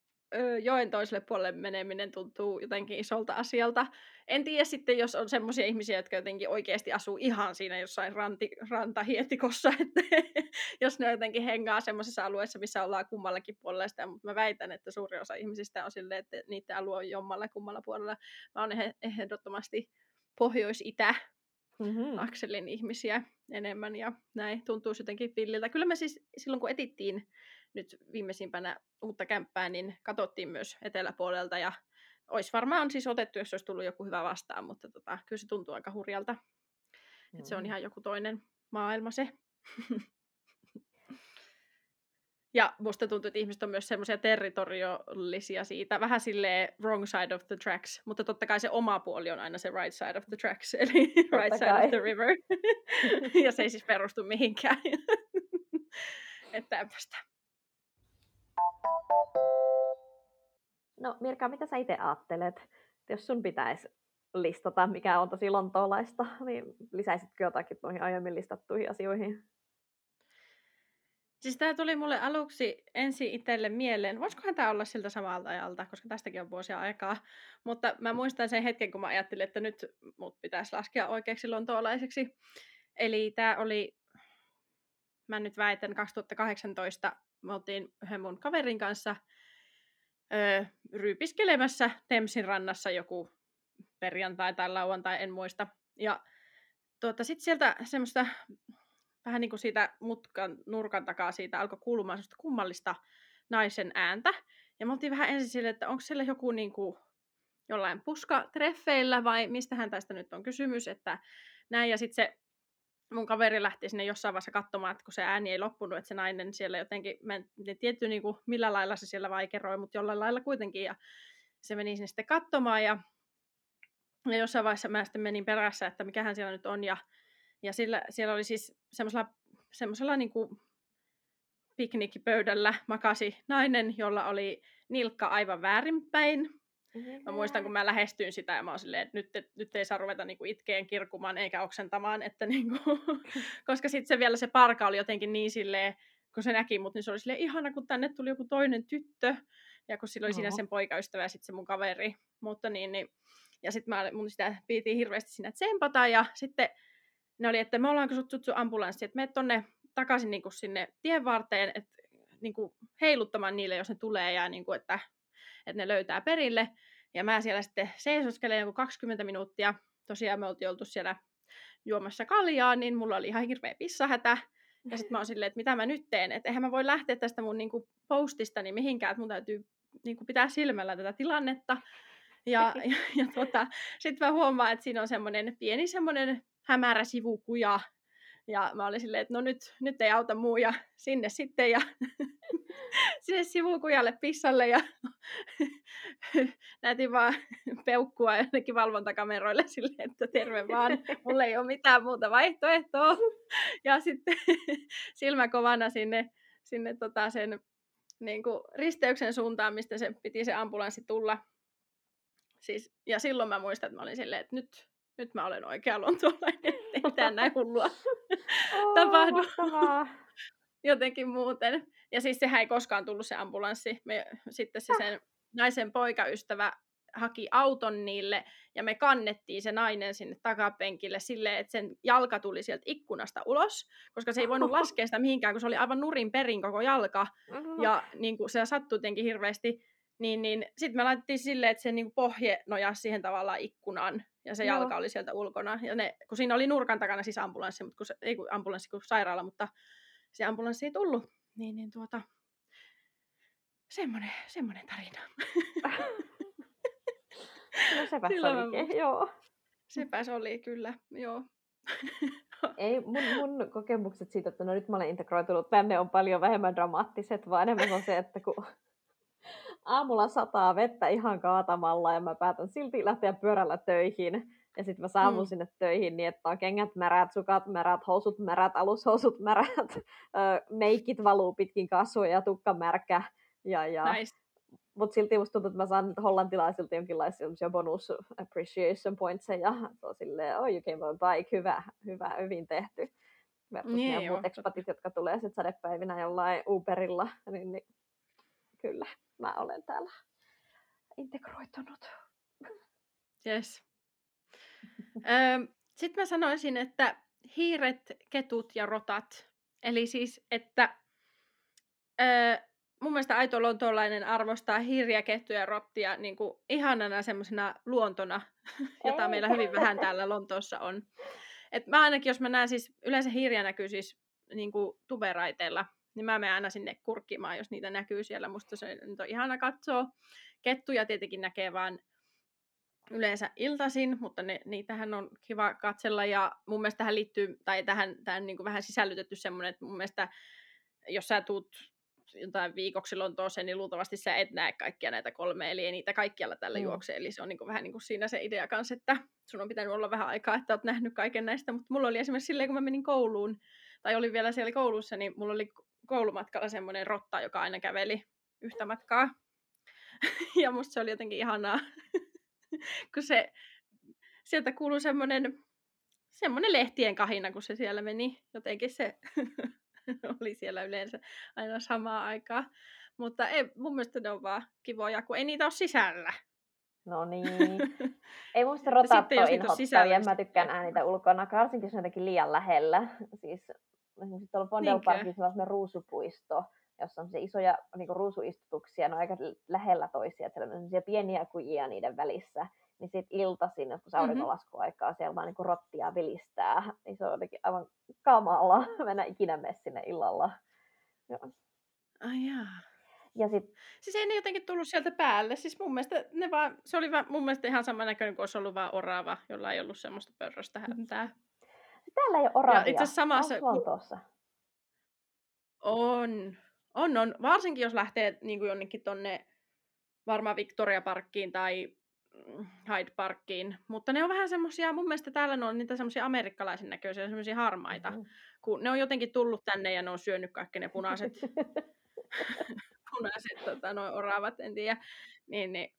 joen toiselle puolelle meneminen tuntuu jotenkin isolta asialta. En tiedä sitten, jos on semmoisia ihmisiä, jotka jotenkin oikeasti asuu ihan siinä jossain ranti, rantahietikossa, että jos ne jotenkin hengaa semmoisessa alueessa, missä ollaan kummallakin puolella sitä, mutta mä väitän, että suuri osa ihmisistä on silleen, että niiden alue on jommalla kummalla puolella. Mä oon ehdottomasti pohjois-itä mm-hmm. Akselin ihmisiä enemmän ja näin tuntuu jotenkin villiltä. Kyllä me siis silloin kun etittiin nyt viimeisimpänä uutta kämppää, niin katsottiin myös eteläpuolelta ja olisi varmaan siis otettu, jos olisi tullut joku hyvä vastaan, mutta tota, kyllä se tuntuu aika hurjalta. Mm. Et se on ihan joku toinen maailma se. ja musta tuntuu, että ihmiset on myös semmoisia territoriallisia siitä, vähän silleen wrong side of the tracks, mutta totta kai se oma puoli on aina se right side of the tracks, eli totta right side kai. of the river. ja se ei siis perustu mihinkään. että tämmöistä. No Mirka, mitä sä itse ajattelet, jos sun pitäisi listata, mikä on tosi lontoolaista, niin lisäisitkö jotakin noihin aiemmin listattuihin asioihin? Siis tämä tuli mulle aluksi ensin itselle mieleen. Voisikohan tämä olla siltä samalta ajalta, koska tästäkin on vuosia aikaa. Mutta mä muistan sen hetken, kun mä ajattelin, että nyt mut pitäisi laskea oikeaksi lontoolaiseksi. Eli tämä oli, mä nyt väitän, 2018 me oltiin yhden mun kaverin kanssa öö, ryypiskelemässä Temsin rannassa joku perjantai tai lauantai, en muista. Ja tuota, sitten sieltä semmoista vähän niin kuin siitä mutkan nurkan takaa siitä alkoi kuulumaan semmoista kummallista naisen ääntä. Ja me oltiin vähän ensin silleen, että onko siellä joku niin kuin jollain puskatreffeillä vai mistähän tästä nyt on kysymys, että näin. Ja sitten se mun kaveri lähti sinne jossain vaiheessa katsomaan, että kun se ääni ei loppunut, että se nainen siellä jotenkin, mä en tietty niin kuin, millä lailla se siellä vaikeroi, mutta jollain lailla kuitenkin. Ja se meni sinne sitten katsomaan ja, ja jossain vaiheessa mä sitten menin perässä, että mikähän siellä nyt on. Ja, ja sillä, siellä oli siis semmoisella, semmoisella niin kuin piknikkipöydällä makasi nainen, jolla oli nilkka aivan väärinpäin. Mä muistan, kun mä lähestyin sitä ja mä oon silleen, että nyt, nyt ei saa ruveta niinku itkeen, kirkumaan eikä oksentamaan, että niinku, koska sitten se vielä se parka oli jotenkin niin silleen, kun se näki mut, niin se oli silleen ihana, kun tänne tuli joku toinen tyttö, ja kun sillä oli siinä sen poikaystävä ja sitten se mun kaveri, mutta niin, niin ja sitten mun sitä piti hirveästi siinä tsempata, ja sitten ne oli, että me ollaan kutsuttu ambulanssi, että me tonne takaisin niin kuin sinne tien varteen, että niin kuin heiluttamaan niille, jos ne tulee, ja niin kuin, että että ne löytää perille. Ja mä siellä sitten seisoskelen joku 20 minuuttia. Tosiaan me oltiin oltu siellä juomassa kaljaa, niin mulla oli ihan hirveä pissahätä. Ja sitten mä oon silleen, että mitä mä nyt teen, että eihän mä voi lähteä tästä mun niinku postistani mihinkään, että mun täytyy niinku pitää silmällä tätä tilannetta. Ja, ja, ja tota, sitten mä huomaan, että siinä on semmoinen pieni semmoinen hämärä sivukuja. Ja mä olin silleen, että no nyt, nyt ei auta muu ja sinne sitten. Ja sinne sivukujalle pissalle ja näytin vaan peukkua jonnekin valvontakameroille silleen, että terve vaan, mulla ei ole mitään muuta vaihtoehtoa. Ja sitten silmä kovana sinne, sinne tota sen niin kuin risteyksen suuntaan, mistä se piti se ambulanssi tulla. Siis, ja silloin mä muistan, että mä olin silleen, että nyt, nyt mä olen oikea lontuolainen, ei mitään näin hullua oh, tapahdu. Jotenkin muuten. Ja siis sehän ei koskaan tullut se ambulanssi. Me, sitten se sen naisen poikaystävä haki auton niille ja me kannettiin se nainen sinne takapenkille silleen, että sen jalka tuli sieltä ikkunasta ulos, koska se ei voinut laskea sitä mihinkään, kun se oli aivan nurin perin koko jalka ja niin kuin, se sattui jotenkin hirveästi. Niin, niin sitten me laitettiin silleen, että se niin kuin pohje nojasi siihen tavallaan ikkunaan ja se Joo. jalka oli sieltä ulkona. Ja ne, kun siinä oli nurkan takana siis ambulanssi, mutta kun se, ei kun ambulanssi, kun sairaala, mutta se ambulanssi ei tullut niin, niin tuota, semmoinen, semmoinen tarina. no sepäs olikin, joo. Sepäs oli, kyllä, joo. Ei, mun, mun kokemukset siitä, että no nyt mä olen integroitunut tänne, on paljon vähemmän dramaattiset, vaan enemmän on se, että kun aamulla sataa vettä ihan kaatamalla ja mä päätän silti lähteä pyörällä töihin, ja sitten mä saavun mm. sinne töihin niin, että on kengät märät, sukat märät, housut märät, alushousut märät, meikit valuu pitkin kasvoja, tukka märkä. Ja, ja... Nice. Mutta silti musta tuntuu, että mä saan hollantilaisilta jonkinlaisia bonus appreciation points ja se on silleen, oh you came on bike, hyvä, hyvä, hyvin tehty. Versus niin, muut expatit, jotka tulee sitten sadepäivinä jollain Uberilla, niin, niin kyllä, mä olen täällä integroitunut. Yes. Sitten mä sanoisin, että hiiret, ketut ja rotat. Eli siis, että öö, mun mielestä aito lontoolainen arvostaa hiiriä, kettuja ja rottia niin kuin ihanana semmoisena luontona, jota meillä hyvin vähän täällä Lontoossa on. Et mä ainakin, jos mä näen siis, yleensä hiiriä näkyy siis niin kuin tuberaiteilla, niin mä menen aina sinne kurkkimaan, jos niitä näkyy siellä. Musta se on ihana katsoa. Kettuja tietenkin näkee vaan yleensä iltaisin, mutta ne, niitähän on kiva katsella. Ja mun mielestä tähän liittyy, tai tähän, tähän niin kuin vähän sisällytetty semmoinen, että mun mielestä jos sä tuut jotain viikoksi Lontooseen, niin luultavasti sä et näe kaikkia näitä kolme, eli ei niitä kaikkialla tällä mm. juokse. Eli se on niin kuin vähän niin kuin siinä se idea kanssa, että sun on pitänyt olla vähän aikaa, että oot nähnyt kaiken näistä. Mutta mulla oli esimerkiksi silleen, kun mä menin kouluun, tai olin vielä siellä koulussa, niin mulla oli koulumatkalla semmoinen rotta, joka aina käveli yhtä matkaa. ja musta se oli jotenkin ihanaa, kun se, sieltä kuului semmoinen, semmoinen lehtien kahina, kun se siellä meni. Jotenkin se oli siellä yleensä aina samaa aikaa. Mutta ei, mun mielestä ne on vaan kivoja, kun ei niitä ole sisällä. No niin. Ei muista rotat ole inhottavia. Mä tykkään äänitä ulkona, varsinkin jos on jotenkin liian lähellä. Siis esimerkiksi tuolla Fondel Parkissa on ruusupuisto, jossa on se isoja niin ruusuistutuksia, ne on aika lähellä toisia, että siellä on pieniä kujia niiden välissä. Niin sitten iltaisin, joskus mm-hmm. aurinkolaskuaikaa, siellä vaan niin rottia vilistää. Niin se on jotenkin aivan kamala. Mennä ikinä mene sinne illalla. Joo. Ai jaa. Ja sit... Siis ei ne jotenkin tullut sieltä päälle. Siis mun mielestä ne vaan, se oli vaan, mun mielestä ihan sama näköinen kuin olisi ollut vaan orava, jolla ei ollut semmoista pörröstä häntää. Täällä ei ole oravia. Ja itse samassa... Lontoossa? On. On, on. Varsinkin jos lähtee niin kuin jonnekin tonne varmaan Victoria Parkkiin tai mm, Hyde Parkkiin. Mutta ne on vähän semmoisia, mun mielestä täällä ne on niitä semmoisia amerikkalaisen näköisiä, semmoisia harmaita. Mm-hmm. Kun ne on jotenkin tullut tänne ja ne on syönyt kaikki ne punaiset, punaiset tota, noin oravat, en tiedä. Niin, niin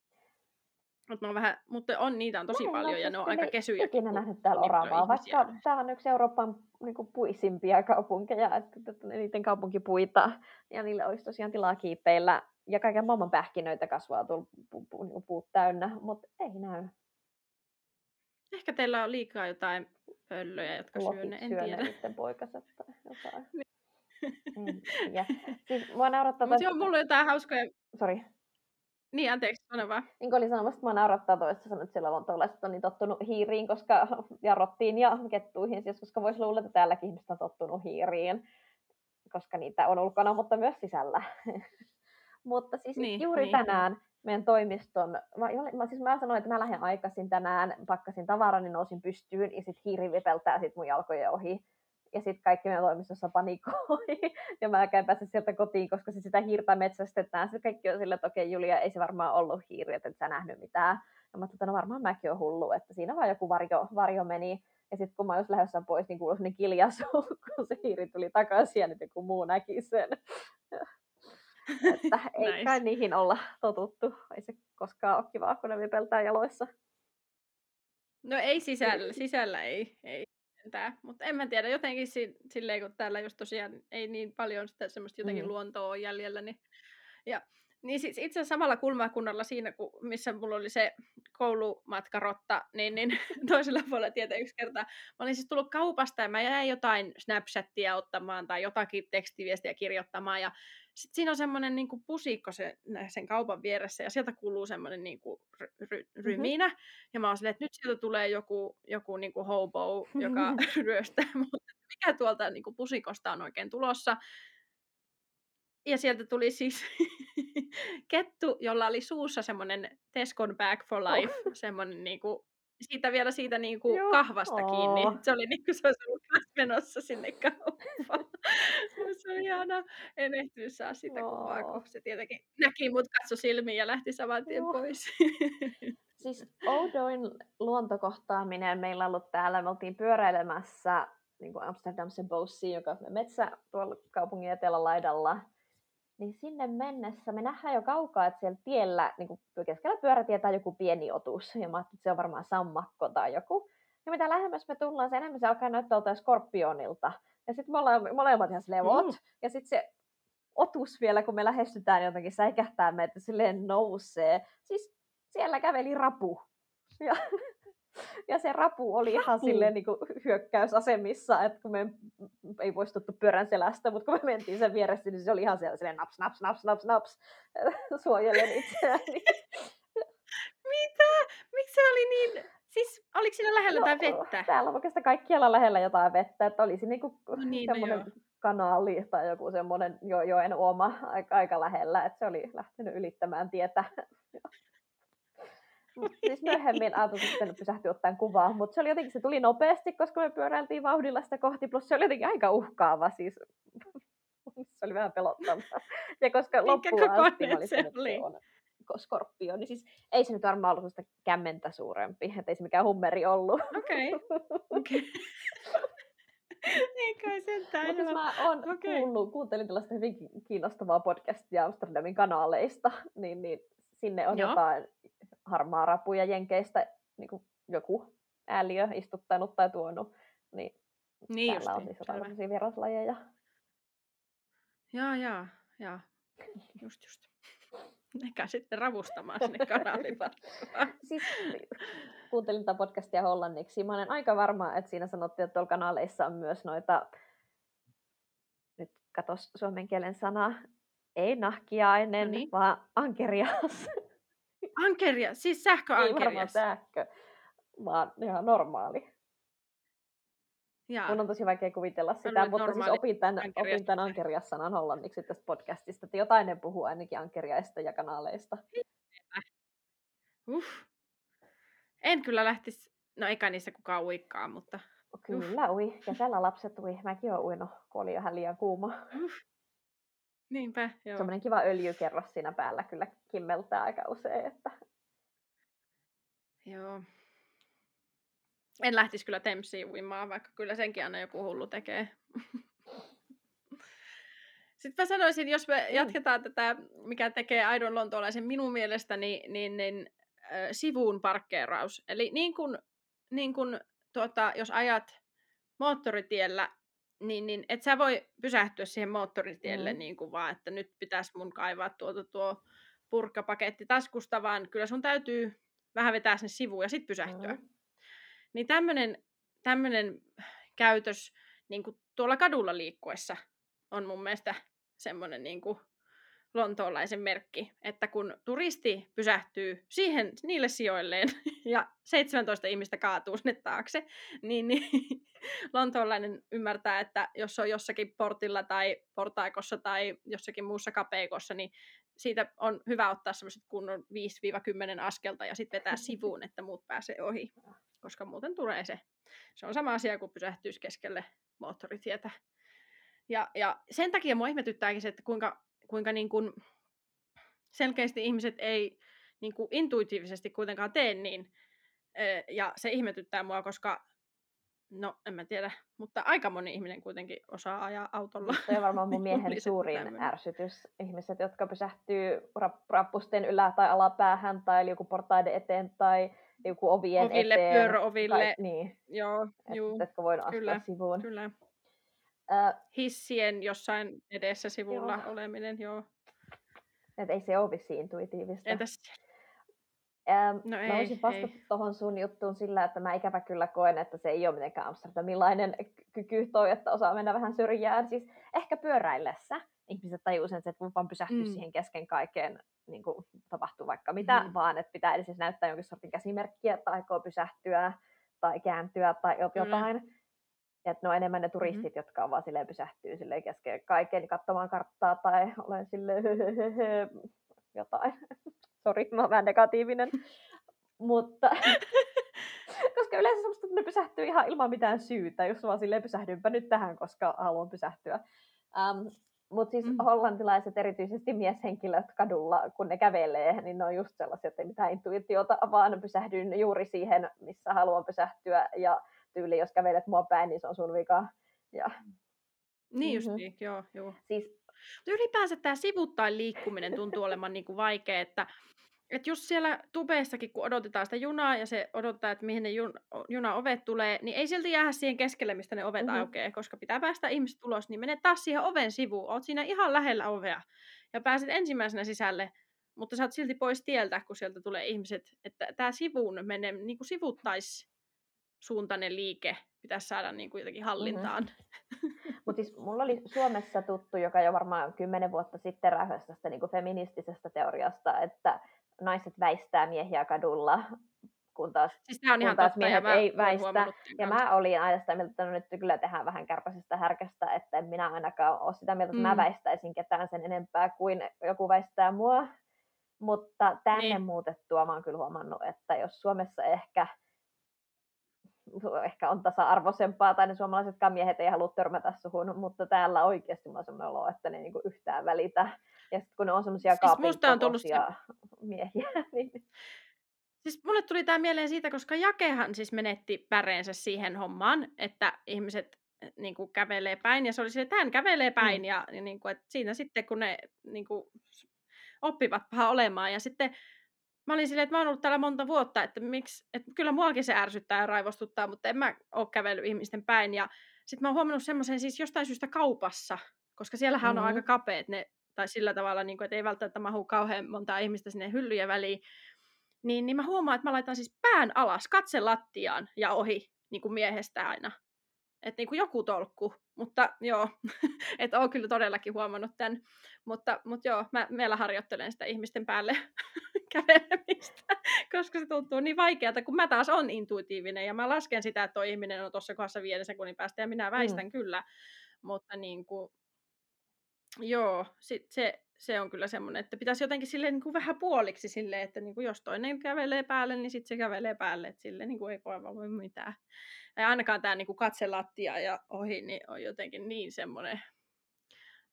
mutta on vähän, mutta on, niitä on tosi paljon ja ne on aika kesyjä. Ikinä nähnyt täällä oravaa, vaikka tämä on yksi Euroopan niin kuin, puisimpia kaupunkeja, että, että niiden kaupunkipuita ja niille olisi tosiaan tilaa kiipeillä ja kaiken maailman pähkinöitä kasvaa tuolla pu, pu, niin puut täynnä, mutta ei näy. Ehkä teillä on liikaa jotain pöllöjä, jotka syö ne, en tiedä. sitten poikaset tai jotain. en tiedä. Siis mua naurattaa... Mutta joo, mulla on jotain hauskoja... Sori. Niin, anteeksi, sano vaan. Niin kuin olin sanomassa, että mä naurattaa toista sanoa, että siellä lontolaiset on niin tottunut hiiriin, koska jarrottiin ja kettuihin, siis koska voisi luulla, että täälläkin ihmiset on tottunut hiiriin, koska niitä on ulkona, mutta myös sisällä. mutta siis niin, juuri niin. tänään meidän toimiston, mä, mä, siis mä sanoin, että mä lähden aikaisin tänään, pakkasin tavarani, nousin pystyyn ja sitten hiiri vipeltää sit mun jalkojen ohi ja sitten kaikki meidän toimistossa panikoi, ja mä käyn päästä sieltä kotiin, koska se sitä hiirtä metsästetään. Sitten kaikki on sillä, että okei Julia, ei se varmaan ollut hiiri, että et sä nähnyt mitään. Ja mä että no varmaan mäkin on hullu, että siinä vaan joku varjo, varjo meni. Ja sitten kun mä olin lähdössä pois, niin kuului niin kiljasu, kun se hiiri tuli takaisin ja nyt joku muu näki sen. että ei nice. kai niihin olla totuttu. Ei se koskaan ole kivaa, kun ne vipeltää jaloissa. No ei sisällä, sisällä ei. ei tää. Mutta en mä tiedä, jotenkin si- silleen, kun täällä just tosiaan ei niin paljon sitä semmoista jotenkin mm. luontoa on jäljellä, niin, ja, niin siis itse asiassa samalla kulmakunnalla siinä, kun, missä mulla oli se koulumatkarotta, niin, niin toisella puolella tietä yksi kerta. Mä olin siis tullut kaupasta ja mä jäin jotain Snapchattia ottamaan tai jotakin tekstiviestiä kirjoittamaan ja sitten siinä on semmoinen niin pusikko sen, sen kaupan vieressä ja sieltä kuuluu semmoinen niin kuin ry, ry, ryminä. Mm-hmm. Ja mä oon silleen, että nyt sieltä tulee joku, joku niin kuin hobo, joka ryöstää. Mutta mikä tuolta niin kuin pusikosta on oikein tulossa? Ja sieltä tuli siis kettu, jolla oli suussa semmoinen Tescon Bag for oh. Life, oh. semmoinen niin kuin siitä vielä siitä niin kuin kahvasta oh. kiinni. Se oli niin kuin se olisi ollut menossa sinne kauppaan. Oli ihana. En ehtinyt saa sitä oh. kuvaa, kun se tietenkin näki mut katso silmiin ja lähti saman tien oh. pois. siis oudoin luontokohtaaminen meillä on ollut täällä. Me oltiin pyöräilemässä niin kuin Amsterdamsen Bossiin, joka on metsä tuolla kaupungin etelälaidalla niin sinne mennessä me nähdään jo kaukaa, että siellä tiellä niin kuin keskellä pyörätietä on joku pieni otus. Ja mä että se on varmaan sammakko tai joku. Ja mitä lähemmäs me tullaan, se enemmän se alkaa näyttää skorpionilta. Ja sitten me ollaan molemmat ihan what? Mm. Ja sitten se otus vielä, kun me lähestytään jotenkin, säikähtää meitä, silleen nousee. Siis siellä käveli rapu. Ja ja se rapu oli ihan silleen niin kuin hyökkäysasemissa, että kun me ei poistuttu pyörän selästä, mutta kun me mentiin sen vieressä, niin se oli ihan siellä silleen naps, naps, naps, naps, naps, suojellen itseäni. Mitä? Miksi se oli niin... Siis oliko siinä lähellä No, jotain vettä? täällä on oikeastaan kaikkialla lähellä jotain vettä, että olisi niinku No niin, no semmoinen joo. kanaali tai joku semmoinen jo, joen uoma aika, aika lähellä, että se oli lähtenyt ylittämään tietä. Mut siis myöhemmin Aalto sitten pysähtyi ottaen kuvaa, mutta se oli jotenkin, se tuli nopeasti, koska me pyöräiltiin vauhdilla sitä kohti, plus se oli jotenkin aika uhkaava, siis se oli vähän pelottavaa. Ja koska loppuun asti se oli? Skorpio, niin siis ei se nyt varmaan ollut sellaista kämmentä suurempi, että ei se mikään hummeri ollut. Okei. Okei. Ei kai sentään. Mutta siis mä oon Okei. kuullut, kuuntelin tällaista hyvin ki- kiinnostavaa podcastia Amsterdamin kanaaleista, niin, niin sinne on Joo. jotain harmaa rapuja jenkeistä niin kuin joku ääliö istuttanut tai tuonut, niin, Niin täällä on siis jotain tämmöisiä vieraslajeja. Jaa, jaa, jaa. Just, just. Eikä sitten ravustamaan sinne kanalivartioon. Siis kuuntelin tätä podcastia hollanniksi. Mä olen aika varma, että siinä sanottiin, että tuolla kanaaleissa on myös noita, nyt katos suomen kielen sana, ei nahkiainen, No niin. vaan ankerias. Ankeria, siis ei varmaan sähköankerias. sähkö, vaan ihan normaali. Jaa. Mun on tosi vaikea kuvitella sitä, että mutta siis opin tämän, ankerias. opin tämän ankerias-sanan hollanniksi tästä podcastista, että jotain ne puhuu ainakin ankeriaista ja kanaaleista. Uff. En kyllä lähtisi, no eikä niissä kukaan uikkaa, mutta Kyllä ui, kesällä lapset ui. Mäkin oon uinut, kun oli vähän liian kuuma. uff. Niinpä, joo. Semmoinen kiva öljykerros siinä päällä kyllä kimmeltää aika usein, että Joo. En lähtisi kyllä Tempsiin uimaan, vaikka kyllä senkin aina joku hullu tekee. Sitten mä sanoisin, jos me jatketaan tätä, mikä tekee aidon lontoolaisen minun mielestäni, niin, niin äh, sivuun parkkeeraus. Eli niin kuin, niin kuin tuota, jos ajat moottoritiellä, niin, niin et sä voi pysähtyä siihen moottoritielle Mm. niin kuin vaan, että nyt pitäisi mun kaivaa tuota tuo purkkapaketti taskusta, vaan kyllä sun täytyy vähän vetää sinne sivuun ja sitten pysähtyä. mm, Niin tämmöinen tämmönen käytös niin kuin tuolla kadulla liikkuessa on mun mielestä semmoinen niin kuin lontoolaisen merkki, että kun turisti pysähtyy siihen, niille sijoilleen ja 17 ihmistä kaatuu sinne taakse, niin, niin lontoolainen ymmärtää, että jos on jossakin portilla tai portaikossa tai jossakin muussa kapeikossa, niin siitä on hyvä ottaa semmoiset kunnon 5-10 askelta ja sitten vetää sivuun, että muut pääsee ohi, koska muuten tulee se. Se on sama asia kuin pysähtyisi keskelle moottoritietä. Ja, ja sen takia mua ihmetyttääkin se, että kuinka, kuinka niin kuin selkeästi ihmiset ei niin kuin intuitiivisesti kuitenkaan tee niin. Ja se ihmetyttää mua, koska, no en mä tiedä, mutta aika moni ihminen kuitenkin osaa ajaa autolla. Se on varmaan mun miehen että suurin ärsytys. Ihmiset, jotka pysähtyy rap- rappusten ylä- tai alapäähän tai joku portaiden eteen tai joku ovien Oville, eteen. pyöröoville, Tai, niin, joo, juu, et, etkö voinut astua kyllä, sivuun. kyllä. Ö, Hissien jossain edessä sivulla Joo. oleminen, joo. et ei se ole vissiin intuitiivista. Entäs, Ähm, no mä ei, voisin vastata tuohon sun juttuun sillä, että mä ikävä kyllä koen, että se ei ole mitenkään amsterdamilainen kyky toi, että osaa mennä vähän syrjään. Siis ehkä pyöräillessä ihmiset sen, että et voi vaan pysähtyä Mm. mm. siihen kesken kaiken, niin kuin tapahtuu vaikka mitä, mm-hmm. vaan että pitää edes näyttää jonkin sortin käsimerkkiä, että aikoo pysähtyä tai kääntyä tai Kyllä. jotain. Että ne on enemmän ne turistit, Mhm. mm-hmm. jotka on vaan silleen pysähtyy silleen kesken kaiken katsomaan karttaa tai olen silleen jotain. Sori, mä oon vähän negatiivinen. Mutta koska yleensä semmoista, että ne pysähtyy ihan ilman mitään syytä, jos vaan silleen pysähdynpä nyt tähän, koska haluan pysähtyä. Um, Mutta siis Mm. hollantilaiset, erityisesti mieshenkilöt kadulla, kun ne kävelee, niin ne on just sellaisia, että ei mitään intuitiota, vaan pysähdyn juuri siihen, missä haluan pysähtyä. Ja tyyli, jos kävelet mua päin, niin se on sun vika. Ja Niin Mhm. justiin, joo, joo. siis, ylipäänsä tämä sivuttain liikkuminen tuntuu olevan niinku vaikea, että et just siellä tubeissakin, kun odotetaan sitä junaa ja se odottaa, että mihin ne jun, junaovet tulee, niin ei silti jäädä siihen keskelle, mistä ne ovet Mhm. aukeaa, koska pitää päästä ihmiset ulos, niin mene taas siihen oven sivuun. Oot siinä ihan lähellä ovea ja pääset ensimmäisenä sisälle, mutta sä oot silti pois tieltä, kun sieltä tulee ihmiset. Että tämä sivuun menee, niin kuin sivuttais suuntainen liike pitäisi saada niin kuin jotenkin hallintaan. Mutta siis mulla oli Suomessa tuttu, joka jo varmaan kymmenen vuotta sitten rähösi tästä niin feministisestä teoriasta, että naiset väistää miehiä kadulla, kun taas, siis on kun ihan taas miehet mä ei väistä. Ja kanssa. mä olin aina sitä mieltä, että no nyt kyllä tehdään vähän kärpäisestä härkästä, että en minä ainakaan ole sitä mieltä, että mä Mm. väistäisin ketään sen enempää kuin joku väistää mua. Mutta tänne Niin. muutettua mä oon kyllä huomannut, että jos Suomessa ehkä ehkä on tasa-arvoisempaa, tai ne suomalaisetkaan miehet ei halua törmätä suhun, mutta täällä oikeasti on sellainen olo, että ne ei niinku yhtään välitä. Ja sitten kun ne on semmoisia Siis on tullut se- miehiä, niin Siis mulle tuli tämä mieleen siitä, koska Jakehan siis menetti päreensä siihen hommaan, että ihmiset niin kuin, kävelee päin, ja se oli se, että hän kävelee päin, Mm. ja, ja niin kuin, että siinä sitten, kun ne niin kuin, oppivat paha olemaan, ja sitten mä olin silleen, että mä oon ollut täällä monta vuotta, että miksi, että kyllä muakin se ärsyttää ja raivostuttaa, mutta en mä ole kävellyt ihmisten päin, ja sitten mä oon huomannut semmoisen siis jostain syystä kaupassa, koska siellähän mm-hmm. on aika kapeet ne, tai sillä tavalla, niin kuin, että ei välttämättä mahu kauhean montaa ihmistä sinne hyllyjen väliin, niin, niin mä huomaan, että mä laitan siis pään alas, katse lattiaan ja ohi niin kuin miehestä aina. Että niin kuin joku tolkku, mutta joo, että oon kyllä todellakin huomannut tämän. Mutta, mutta joo, mä vielä harjoittelen sitä ihmisten päälle kävelemistä, koska se tuntuu niin vaikealta, kun mä taas on intuitiivinen ja mä lasken sitä, että tuo ihminen on tuossa kohdassa viiden sekunnin päästä ja minä väistän mm. kyllä. Mutta niin kuin, joo, sit se, se on kyllä semmoinen, että pitäisi jotenkin sille niin kuin vähän puoliksi sille, että niin kuin jos toinen kävelee päälle, niin sitten se kävelee päälle, että sille niin kuin ei voi voi mitään. Ja ainakaan tämä niin kuin katse lattia ja ohi, niin on jotenkin niin semmoinen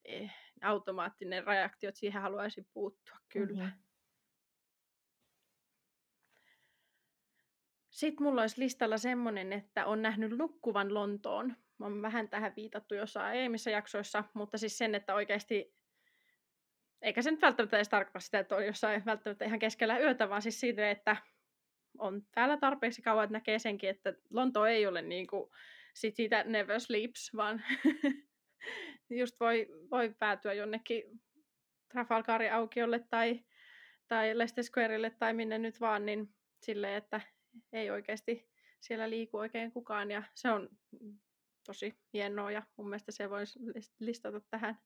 eh, automaattinen reaktio, että siihen haluaisin puuttua kyllä. Mm-hmm. Sitten mulla olisi listalla semmoinen, että on nähnyt nukkuvan Lontoon. Mä oon vähän tähän viitattu jossain aiemmissa jaksoissa, mutta siis sen, että oikeasti, eikä se nyt välttämättä edes tarkoita sitä, että on jossain välttämättä ihan keskellä yötä, vaan siis siitä, että on täällä tarpeeksi kauan, että näkee senkin, että Lonto ei ole niin kuin sit siitä never sleeps, vaan just voi, voi päätyä jonnekin Trafalgarin aukiolle tai, tai Leicester Squarelle tai minne nyt vaan, niin silleen, että ei oikeasti siellä liiku oikein kukaan ja se on tosi hienoa ja mun mielestä se voisi listata tähän.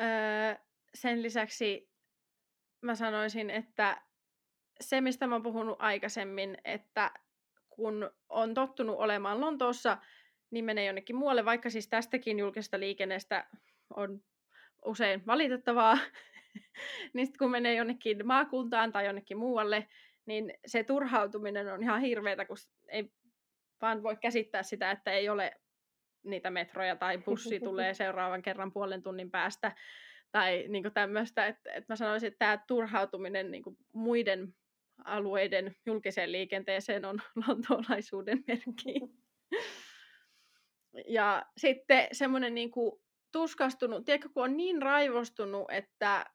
Öö, sen lisäksi mä sanoisin, että se mistä mä oon puhunut aikaisemmin, että kun on tottunut olemaan Lontoossa, niin menee jonnekin muualle, vaikka siis tästäkin julkisesta liikenneestä on usein valitettavaa, niin sitten kun menee jonnekin maakuntaan tai jonnekin muualle, niin se turhautuminen on ihan hirveätä, kun ei vaan voi käsittää sitä, että ei ole niitä metroja tai bussi tulee seuraavan kerran puolen tunnin päästä tai niin tämmöistä, että, että mä sanoisin, että tämä turhautuminen niin muiden alueiden julkiseen liikenteeseen on lontoolaisuuden merkki. Ja sitten semmoinen niin kuin tuskastunut, tiedätkö, kun on niin raivostunut, että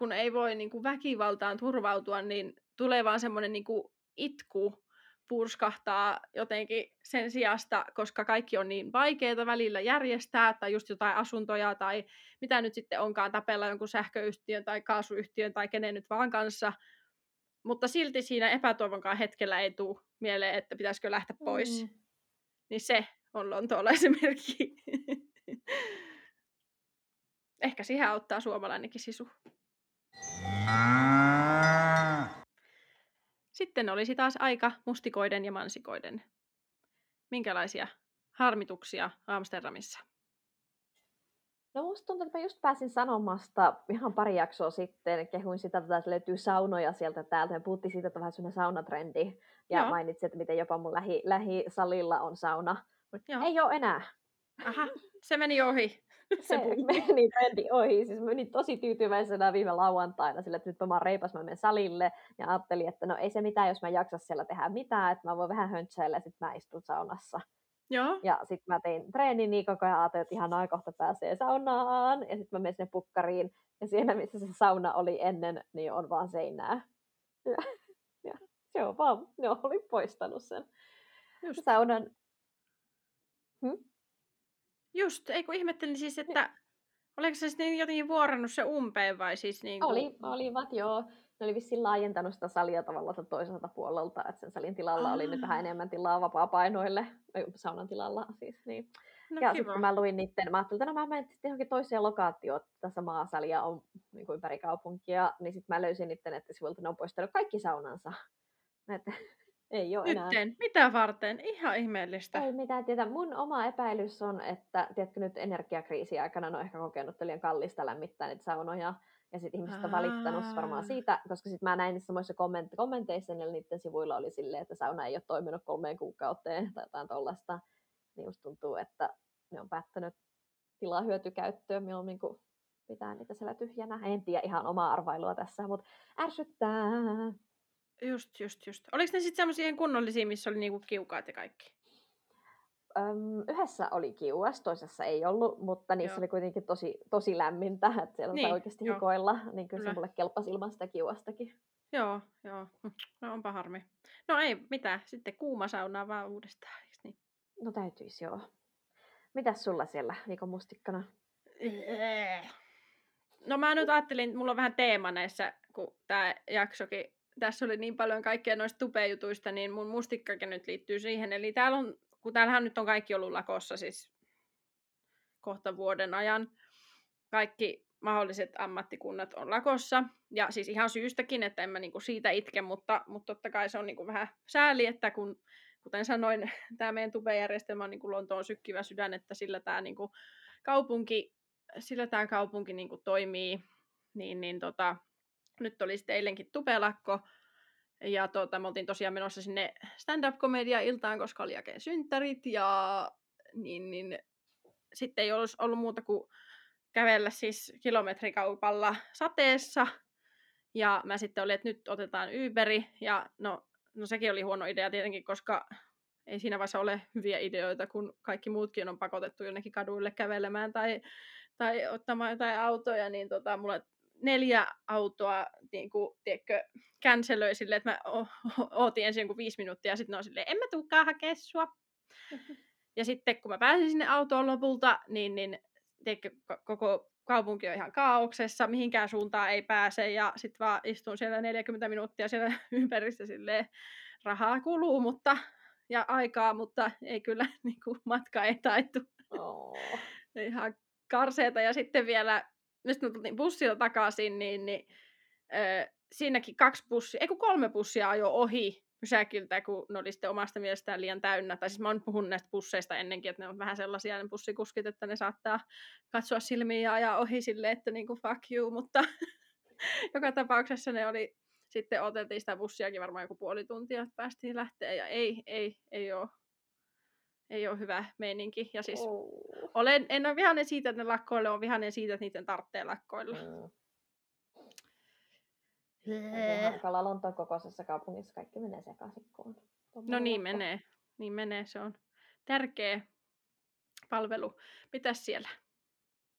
kun ei voi niin kuin väkivaltaan turvautua, niin tulee vaan semmoinen niin kuin itku purskahtaa jotenkin sen sijasta, koska kaikki on niin vaikeaa välillä järjestää, tai just jotain asuntoja, tai mitä nyt sitten onkaan tapella jonkun sähköyhtiön tai kaasuyhtiön tai kenen nyt vaan kanssa. Mutta silti siinä epätoivonkaan hetkellä ei tule mieleen, että pitäisikö lähteä pois. Mm. Niin se on lontoolaisen merkki. Ehkä siihen auttaa suomalainenkin sisu. Sitten olisi taas aika mustikoiden ja mansikoiden. Minkälaisia harmituksia Amsterdamissa? No musta tuntuu, että mä just pääsin sanomasta ihan pari jaksoa sitten, kehuin sitä, että löytyy saunoja sieltä täältä. Me puhuttiin siitä, että on vähän sellainen saunatrendi. Ja Joo. mainitsin, että miten jopa mun lähi, lähisalilla on sauna. Joo. Ei ole enää. Aha, se meni ohi. Se, se meni trendi ohi. Siis mä menin tosi tyytyväisenä viime lauantaina sillä, että nyt mä reipas, mä menen salille. Ja ajattelin, että no ei se mitään, jos mä jaksa siellä tehdä mitään, että mä voin vähän höntsäillä ja sitten mä istun saunassa. Joo. Ja sitten mä tein treenin niin koko ajan, ajattelin, että ihan kohta pääsee saunaan. Ja sitten mä menin sinne pukkariin. Ja siinä, missä se sauna oli ennen, niin on vaan seinää. Ja, ja se on vaan, ne oli poistanut sen Just. saunan. Hm? Just, ei kun ihmettelin siis, että oliko se sitten jotenkin vuorannut se umpeen vai siis niin kuin... Oli, olivat joo. ne oli vissiin laajentanut sitä salia tavallaan toiselta puolelta, että sen salin tilalla oli nyt vähän enemmän tilaa vapaa-painoille, saunan tilalla siis. Niin. No, ja sitten kun mä luin niiden, mä ajattelin, että no mä menen sitten johonkin toiseen lokaatioon, että samaa salia on niin kuin ympäri kaupunkia, niin sitten mä löysin niiden nettisivuilta, ne on poistanut kaikki saunansa. Että ei ole enää. Nytten? Mitä varten? Ihan ihmeellistä. Ei mitään tietä. Mun oma epäilys on, että tiedätkö nyt energiakriisi aikana ne on ehkä kokenut, että liian kallista lämmittää niitä saunoja. Ja sitten ihmiset on valittanut varmaan siitä, koska sitten mä näin niissä samoissa komment- kommenteissa, niin niiden sivuilla oli silleen, että sauna ei ole toiminut kolmeen kuukauteen tai jotain tuollaista. Niin musta tuntuu, että ne on päättänyt tilaa hyötykäyttöön, milloin niin pitää niitä siellä tyhjänä. En tiedä ihan omaa arvailua tässä, mutta ärsyttää. Just, just, just. Oliko ne sitten semmoisia kunnollisia, missä oli niinku kiukaat ja kaikki? Öm, yhdessä oli kiuas, toisessa ei ollut, mutta niissä Joo. oli kuitenkin tosi, tosi lämmintä, että siellä niin, oikeasti jo. hikoilla, niin kyllä, kyllä. se mulle kelpasi ilman sitä kiuastakin. Joo, joo. No onpa harmi. No ei mitään, sitten kuuma saunaa vaan uudestaan, niin? No täytyisi joo. Mitäs sulla siellä Niko Mustikkana? No mä nyt ajattelin, mulla on vähän teema näissä, kun tämä jaksokin tässä oli niin paljon kaikkea noista tupejutuista, niin mun mustikkakin nyt liittyy siihen. Eli täällä on, kun täällähän nyt on kaikki ollut lakossa siis kohta vuoden ajan. Kaikki mahdolliset ammattikunnat on lakossa. Ja siis ihan syystäkin, että en mä niinku siitä itke, mutta, mutta totta kai se on niinku vähän sääli, että kun, kuten sanoin, tämä meidän tubejärjestelmä on niinku Lontoon sykkivä sydän, että sillä tämä niinku kaupunki, sillä tää kaupunki niinku toimii, niin, niin tota, nyt oli sitten eilenkin tupelakko, ja tuota, me oltiin tosiaan menossa sinne stand-up-komedia-iltaan, koska oli jälkeen synttärit, ja niin, niin sitten ei olisi ollut muuta kuin kävellä siis kilometrikaupalla sateessa, ja mä sitten olin, että nyt otetaan Uberi, ja no, no sekin oli huono idea tietenkin, koska ei siinä vaiheessa ole hyviä ideoita, kun kaikki muutkin on pakotettu jonnekin kaduille kävelemään tai, tai ottamaan jotain autoja, niin tota, mulle neljä autoa niin kuin, tiedätkö, cancelöi silleen, että mä o- o- ootin ensin joku viisi minuuttia ja sitten ne on silleen, en mä tuukaan hakea sua. Ja sitten kun mä pääsin sinne autoon lopulta, niin, niin tiedätkö, koko kaupunki on ihan kaauksessa, mihinkään suuntaan ei pääse ja sitten vaan istun siellä 40 minuuttia siellä ympärissä silleen, rahaa kuluu mutta, ja aikaa, mutta ei kyllä niin kuin, matka ei taittu. Oh. ihan karseeta ja sitten vielä nyt me tultiin bussilla takaisin, niin, niin ö, siinäkin kaksi bussia, ei kun kolme bussia ajo ohi pysäkiltä, kun ne oli sitten omasta mielestään liian täynnä. Tai siis mä oon puhunut näistä busseista ennenkin, että ne on vähän sellaisia ne bussikuskit, että ne saattaa katsoa silmiin ja ajaa ohi silleen, että niinku fuck you, mutta joka tapauksessa ne oli, sitten oteltiin sitä bussiakin varmaan joku puoli tuntia, että päästiin lähteä ja ei, ei, ei ole ei ole hyvä meininki. Ja siis oh. olen, en ole vihainen siitä, että ne lakkoille, on vihainen siitä, että niiden tarvitsee lakkoilla. Mm. Hankala Lontoon kokoisessa kaupungissa kaikki menee sekaisin. No niin lakko. menee. Niin menee. Se on tärkeä palvelu. Mitäs siellä?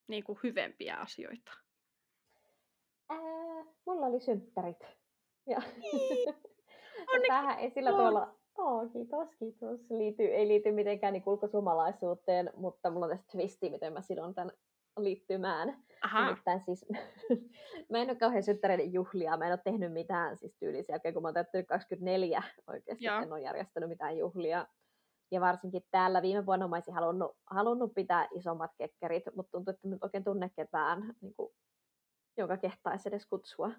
Niin kuin hyvempiä asioita. Ää, mulla oli synttärit. Ja... Tähän esillä tuolla Oh, kiitos, kiitos. Liity, ei liity mitenkään niin ulkosuomalaisuuteen, mutta mulla on tästä twisti, miten mä sidon tämän liittymään. Aha. Nimittäin siis, mä en ole kauhean syttäreiden juhlia, mä en ole tehnyt mitään siis tyylisiä, jälkeen kun mä oon täyttänyt 24 oikeasti, Joo. en ole järjestänyt mitään juhlia. Ja varsinkin täällä viime vuonna mä olisin halunnut, halunnut pitää isommat kekkerit, mutta tuntuu, että nyt oikein tunne ketään, niin kuin, jonka kehtaisi edes kutsua.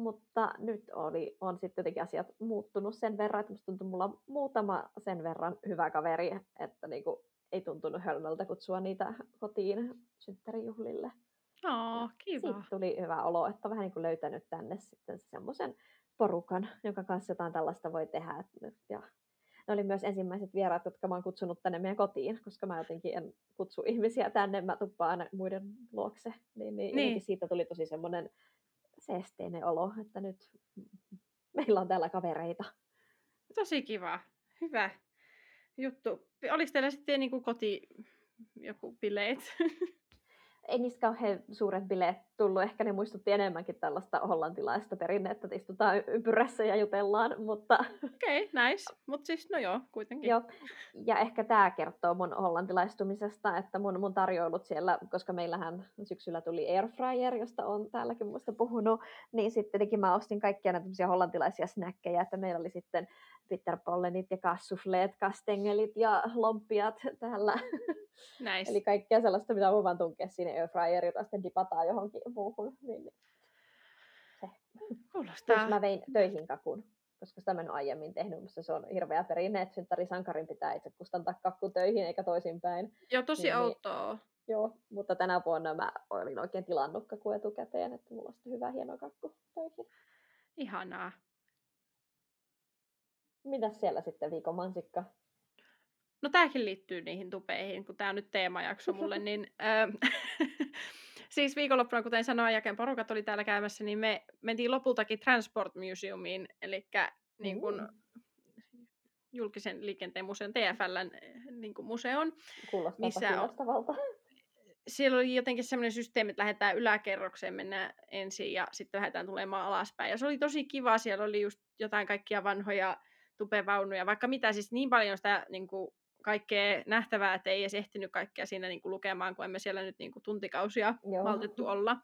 Mutta nyt oli, on sitten jotenkin asiat muuttunut sen verran, että musta tuntuu, mulla muutama sen verran hyvä kaveri, että niinku, ei tuntunut hölmöltä kutsua niitä kotiin synttärijuhlille. Oh, kiva. Siitä tuli hyvä olo, että vähän niin kuin löytänyt tänne sitten semmoisen porukan, jonka kanssa jotain tällaista voi tehdä. Ja ne oli myös ensimmäiset vieraat, jotka mä oon kutsunut tänne meidän kotiin, koska mä jotenkin en kutsu ihmisiä tänne, mä tuppaan muiden luokse. Niin, niin, niin. siitä tuli tosi semmoinen seesteinen olo, että nyt meillä on täällä kavereita. Tosi kiva. Hyvä juttu. Oliko teillä sitten niin kuin koti joku bileet? ei niistä kauhean suuret bileet tullut. Ehkä ne muistutti enemmänkin tällaista hollantilaista perinnettä, että istutaan ympyrässä ja jutellaan, mutta... Okei, okay, nice. Mutta siis, no joo, kuitenkin. Joo. Ja ehkä tämä kertoo mun hollantilaistumisesta, että mun, mun tarjoilut siellä, koska meillähän syksyllä tuli airfryer, josta on täälläkin muista puhunut, niin sittenkin mä ostin kaikkia näitä hollantilaisia snäkkejä, että meillä oli sitten pitterpollenit ja kassufleet, kastengelit ja lompiat täällä. Nice. Eli kaikkea sellaista, mitä voi vaan tunkea sinne airfryeriin, jota sitten dipataan johonkin muuhun. Niin, niin. Se. Kuulostaa. Plus mä vein töihin kakun, koska sitä mä en ole aiemmin tehnyt, mutta se on hirveä perinne, että synttärisankarin pitää itse kustantaa kakku töihin eikä toisinpäin. Joo, tosi niin, outoa. Niin, joo, mutta tänä vuonna mä olin oikein tilannut kakku etukäteen, että mulla on sitten hyvä hieno kakku töihin. Ihanaa. Mitäs siellä sitten viikon mansikka? No tämäkin liittyy niihin tupeihin, kun tämä on nyt teemajakso mulle, niin ähm, siis viikonloppuna, kuten sanoin, ja porukat oli täällä käymässä, niin me mentiin lopultakin Transport Museumiin, eli niin kun, julkisen liikenteen museon, TFLn niin kuin museon. Kuulostaa missä on, siellä oli jotenkin semmoinen systeemi, että lähdetään yläkerrokseen, mennään ensin ja sitten lähdetään tulemaan alaspäin. Ja se oli tosi kiva, siellä oli just jotain kaikkia vanhoja tupevaunuja, vaikka mitä, siis niin paljon sitä niin kuin, kaikkea nähtävää, että ei edes ehtinyt kaikkea siinä niin kuin, lukemaan, kun emme siellä nyt niin kuin, tuntikausia Joo. maltettu olla.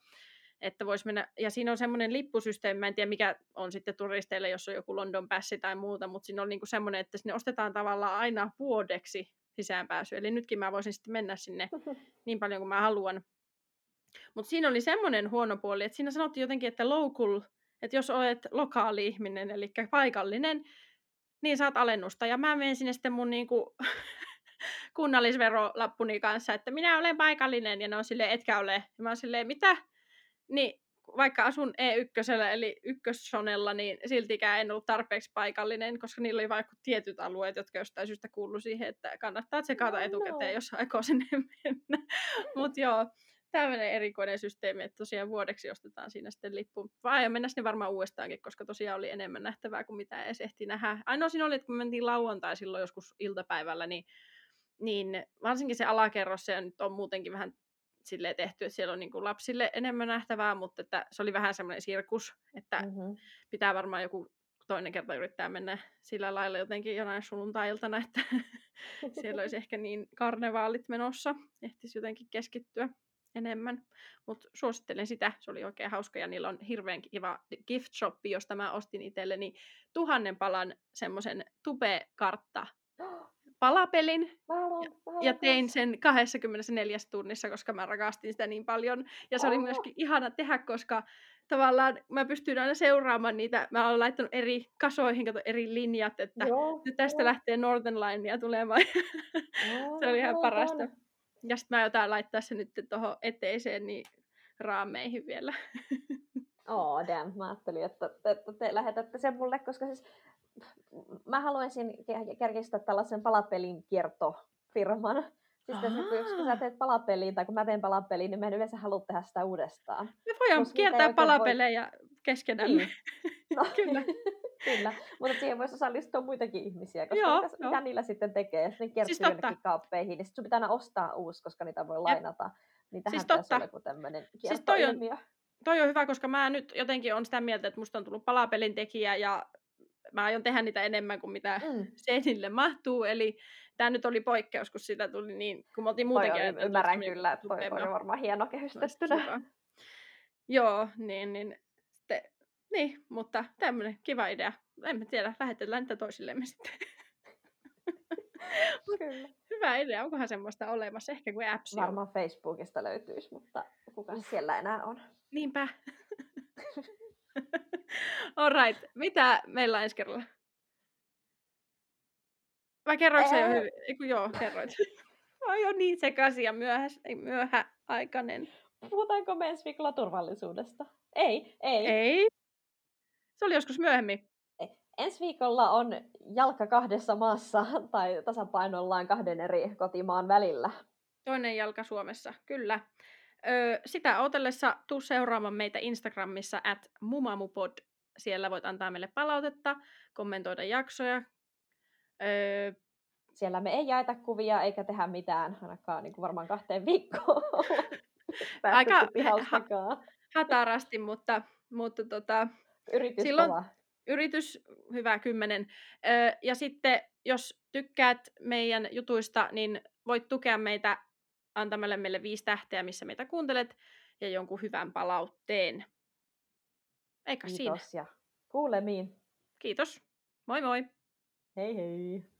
Että vois mennä, ja siinä on semmoinen lippusysteemi, mä en tiedä mikä on sitten turisteille, jos on joku London Passi tai muuta, mutta siinä on niin kuin semmoinen, että sinne ostetaan tavallaan aina vuodeksi sisäänpääsy. Eli nytkin mä voisin sitten mennä sinne niin paljon kuin mä haluan. Mutta siinä oli semmoinen huono puoli, että siinä sanottiin jotenkin, että local, että jos olet lokaali ihminen, eli paikallinen, niin saat alennusta. Ja mä menen sinne sitten mun niinku, kunnallisverolappuni kanssa, että minä olen paikallinen, ja ne on silleen, etkä ole. Ja mä oon silleen, mitä? Niin vaikka asun E1, eli ykkössonella, niin siltikään en ollut tarpeeksi paikallinen, koska niillä oli vaikka tietyt alueet, jotka jostain syystä kuulu siihen, että kannattaa tsekata no, etukäteen, no. jos aikoo sinne mennä. Mutta joo, tämmöinen erikoinen systeemi, että tosiaan vuodeksi ostetaan siinä sitten lippu. Vai ja mennä sinne varmaan uudestaankin, koska tosiaan oli enemmän nähtävää kuin mitä edes ehti nähdä. Ainoa siinä oli, että kun me mentiin lauantai silloin joskus iltapäivällä, niin, niin varsinkin se alakerros, se nyt on muutenkin vähän sille tehty, että siellä on niin kuin lapsille enemmän nähtävää, mutta että se oli vähän semmoinen sirkus, että mm-hmm. pitää varmaan joku toinen kerta yrittää mennä sillä lailla jotenkin jonain sunnuntai-iltana, että siellä olisi ehkä niin karnevaalit menossa, ehtisi jotenkin keskittyä enemmän. Mutta suosittelen sitä, se oli oikein hauska ja niillä on hirveän kiva gift shoppi, josta mä ostin itselleni tuhannen palan semmoisen tubekartta palapelin ja tein sen 24 tunnissa, koska mä rakastin sitä niin paljon. Ja se oli myöskin ihana tehdä, koska tavallaan mä pystyin aina seuraamaan niitä. Mä olen laittanut eri kasoihin, kato eri linjat, että joo, nyt tästä lähtee Northern Linea tulemaan. se oli ihan parasta. Ja sitten mä jotain laittaa se nyt tuohon eteiseen niin raameihin vielä. Oh, damn. Mä ajattelin, että, että te lähetätte sen mulle, koska siis mä haluaisin kerkistää tällaisen palapelin kiertofirman. Siis jos sä teet palapeliin tai kun mä teen palapeliin, niin mä en yleensä halua tehdä sitä uudestaan. Me voidaan kiertää palapelejä voi... keskenämme. Niin. No, Kyllä. Kyllä, mutta siihen voisi osallistua muitakin ihmisiä, koska Joo, mitä, mitä niillä sitten tekee, jos ne kertyy siis jonnekin kaappeihin, niin sitten sun pitää aina ostaa uusi, koska niitä voi lainata. Niin tähän siis totta. joku tämmöinen siis toi on, toi on hyvä, koska mä nyt jotenkin on sitä mieltä, että musta on tullut palapelin tekijä ja mä aion tehdä niitä enemmän kuin mitä mm. seinille mahtuu, eli tämä nyt oli poikkeus, kun sitä tuli niin, kun me oltiin muutenkin... Toi on, ymmärrän kyllä, että toi, toi on varmaan hieno kehystettynä. Joo, niin, niin, niin, mutta tämmöinen kiva idea. En tiedä, lähetellään niitä toisillemme sitten. Kyllä. Hyvä idea, onkohan semmoista olemassa, ehkä kuin apps Varmaan Facebookista löytyisi, mutta kuka siellä enää on. Niinpä. Alright, mitä meillä on ensi kerralla? Vai kerroitko sä jo hyvin? Eiku, joo, kerroit. Ai jo niin sekaisin ja myöhä, myöhäaikainen. Puhutaanko me ensi viikolla turvallisuudesta? Ei, ei. Ei. Se oli joskus myöhemmin. Ensi viikolla on jalka kahdessa maassa tai tasapainollaan kahden eri kotimaan välillä. Toinen jalka Suomessa, kyllä. Öö, sitä otellessa tuu seuraamaan meitä Instagramissa at mumamupod. Siellä voit antaa meille palautetta, kommentoida jaksoja. Öö, siellä me ei jaeta kuvia eikä tehdä mitään, ainakaan niin kuin varmaan kahteen viikkoon. Aika pihastakaan. hatarasti, mutta, mutta tota, Yritys silloin kova. yritys hyvä kymmenen. Ja sitten jos tykkäät meidän jutuista, niin voit tukea meitä antamalla meille viisi tähteä, missä meitä kuuntelet, ja jonkun hyvän palautteen. Eikä siinä. Kiitos ja kuulemiin. Kiitos. Moi moi. Hei hei.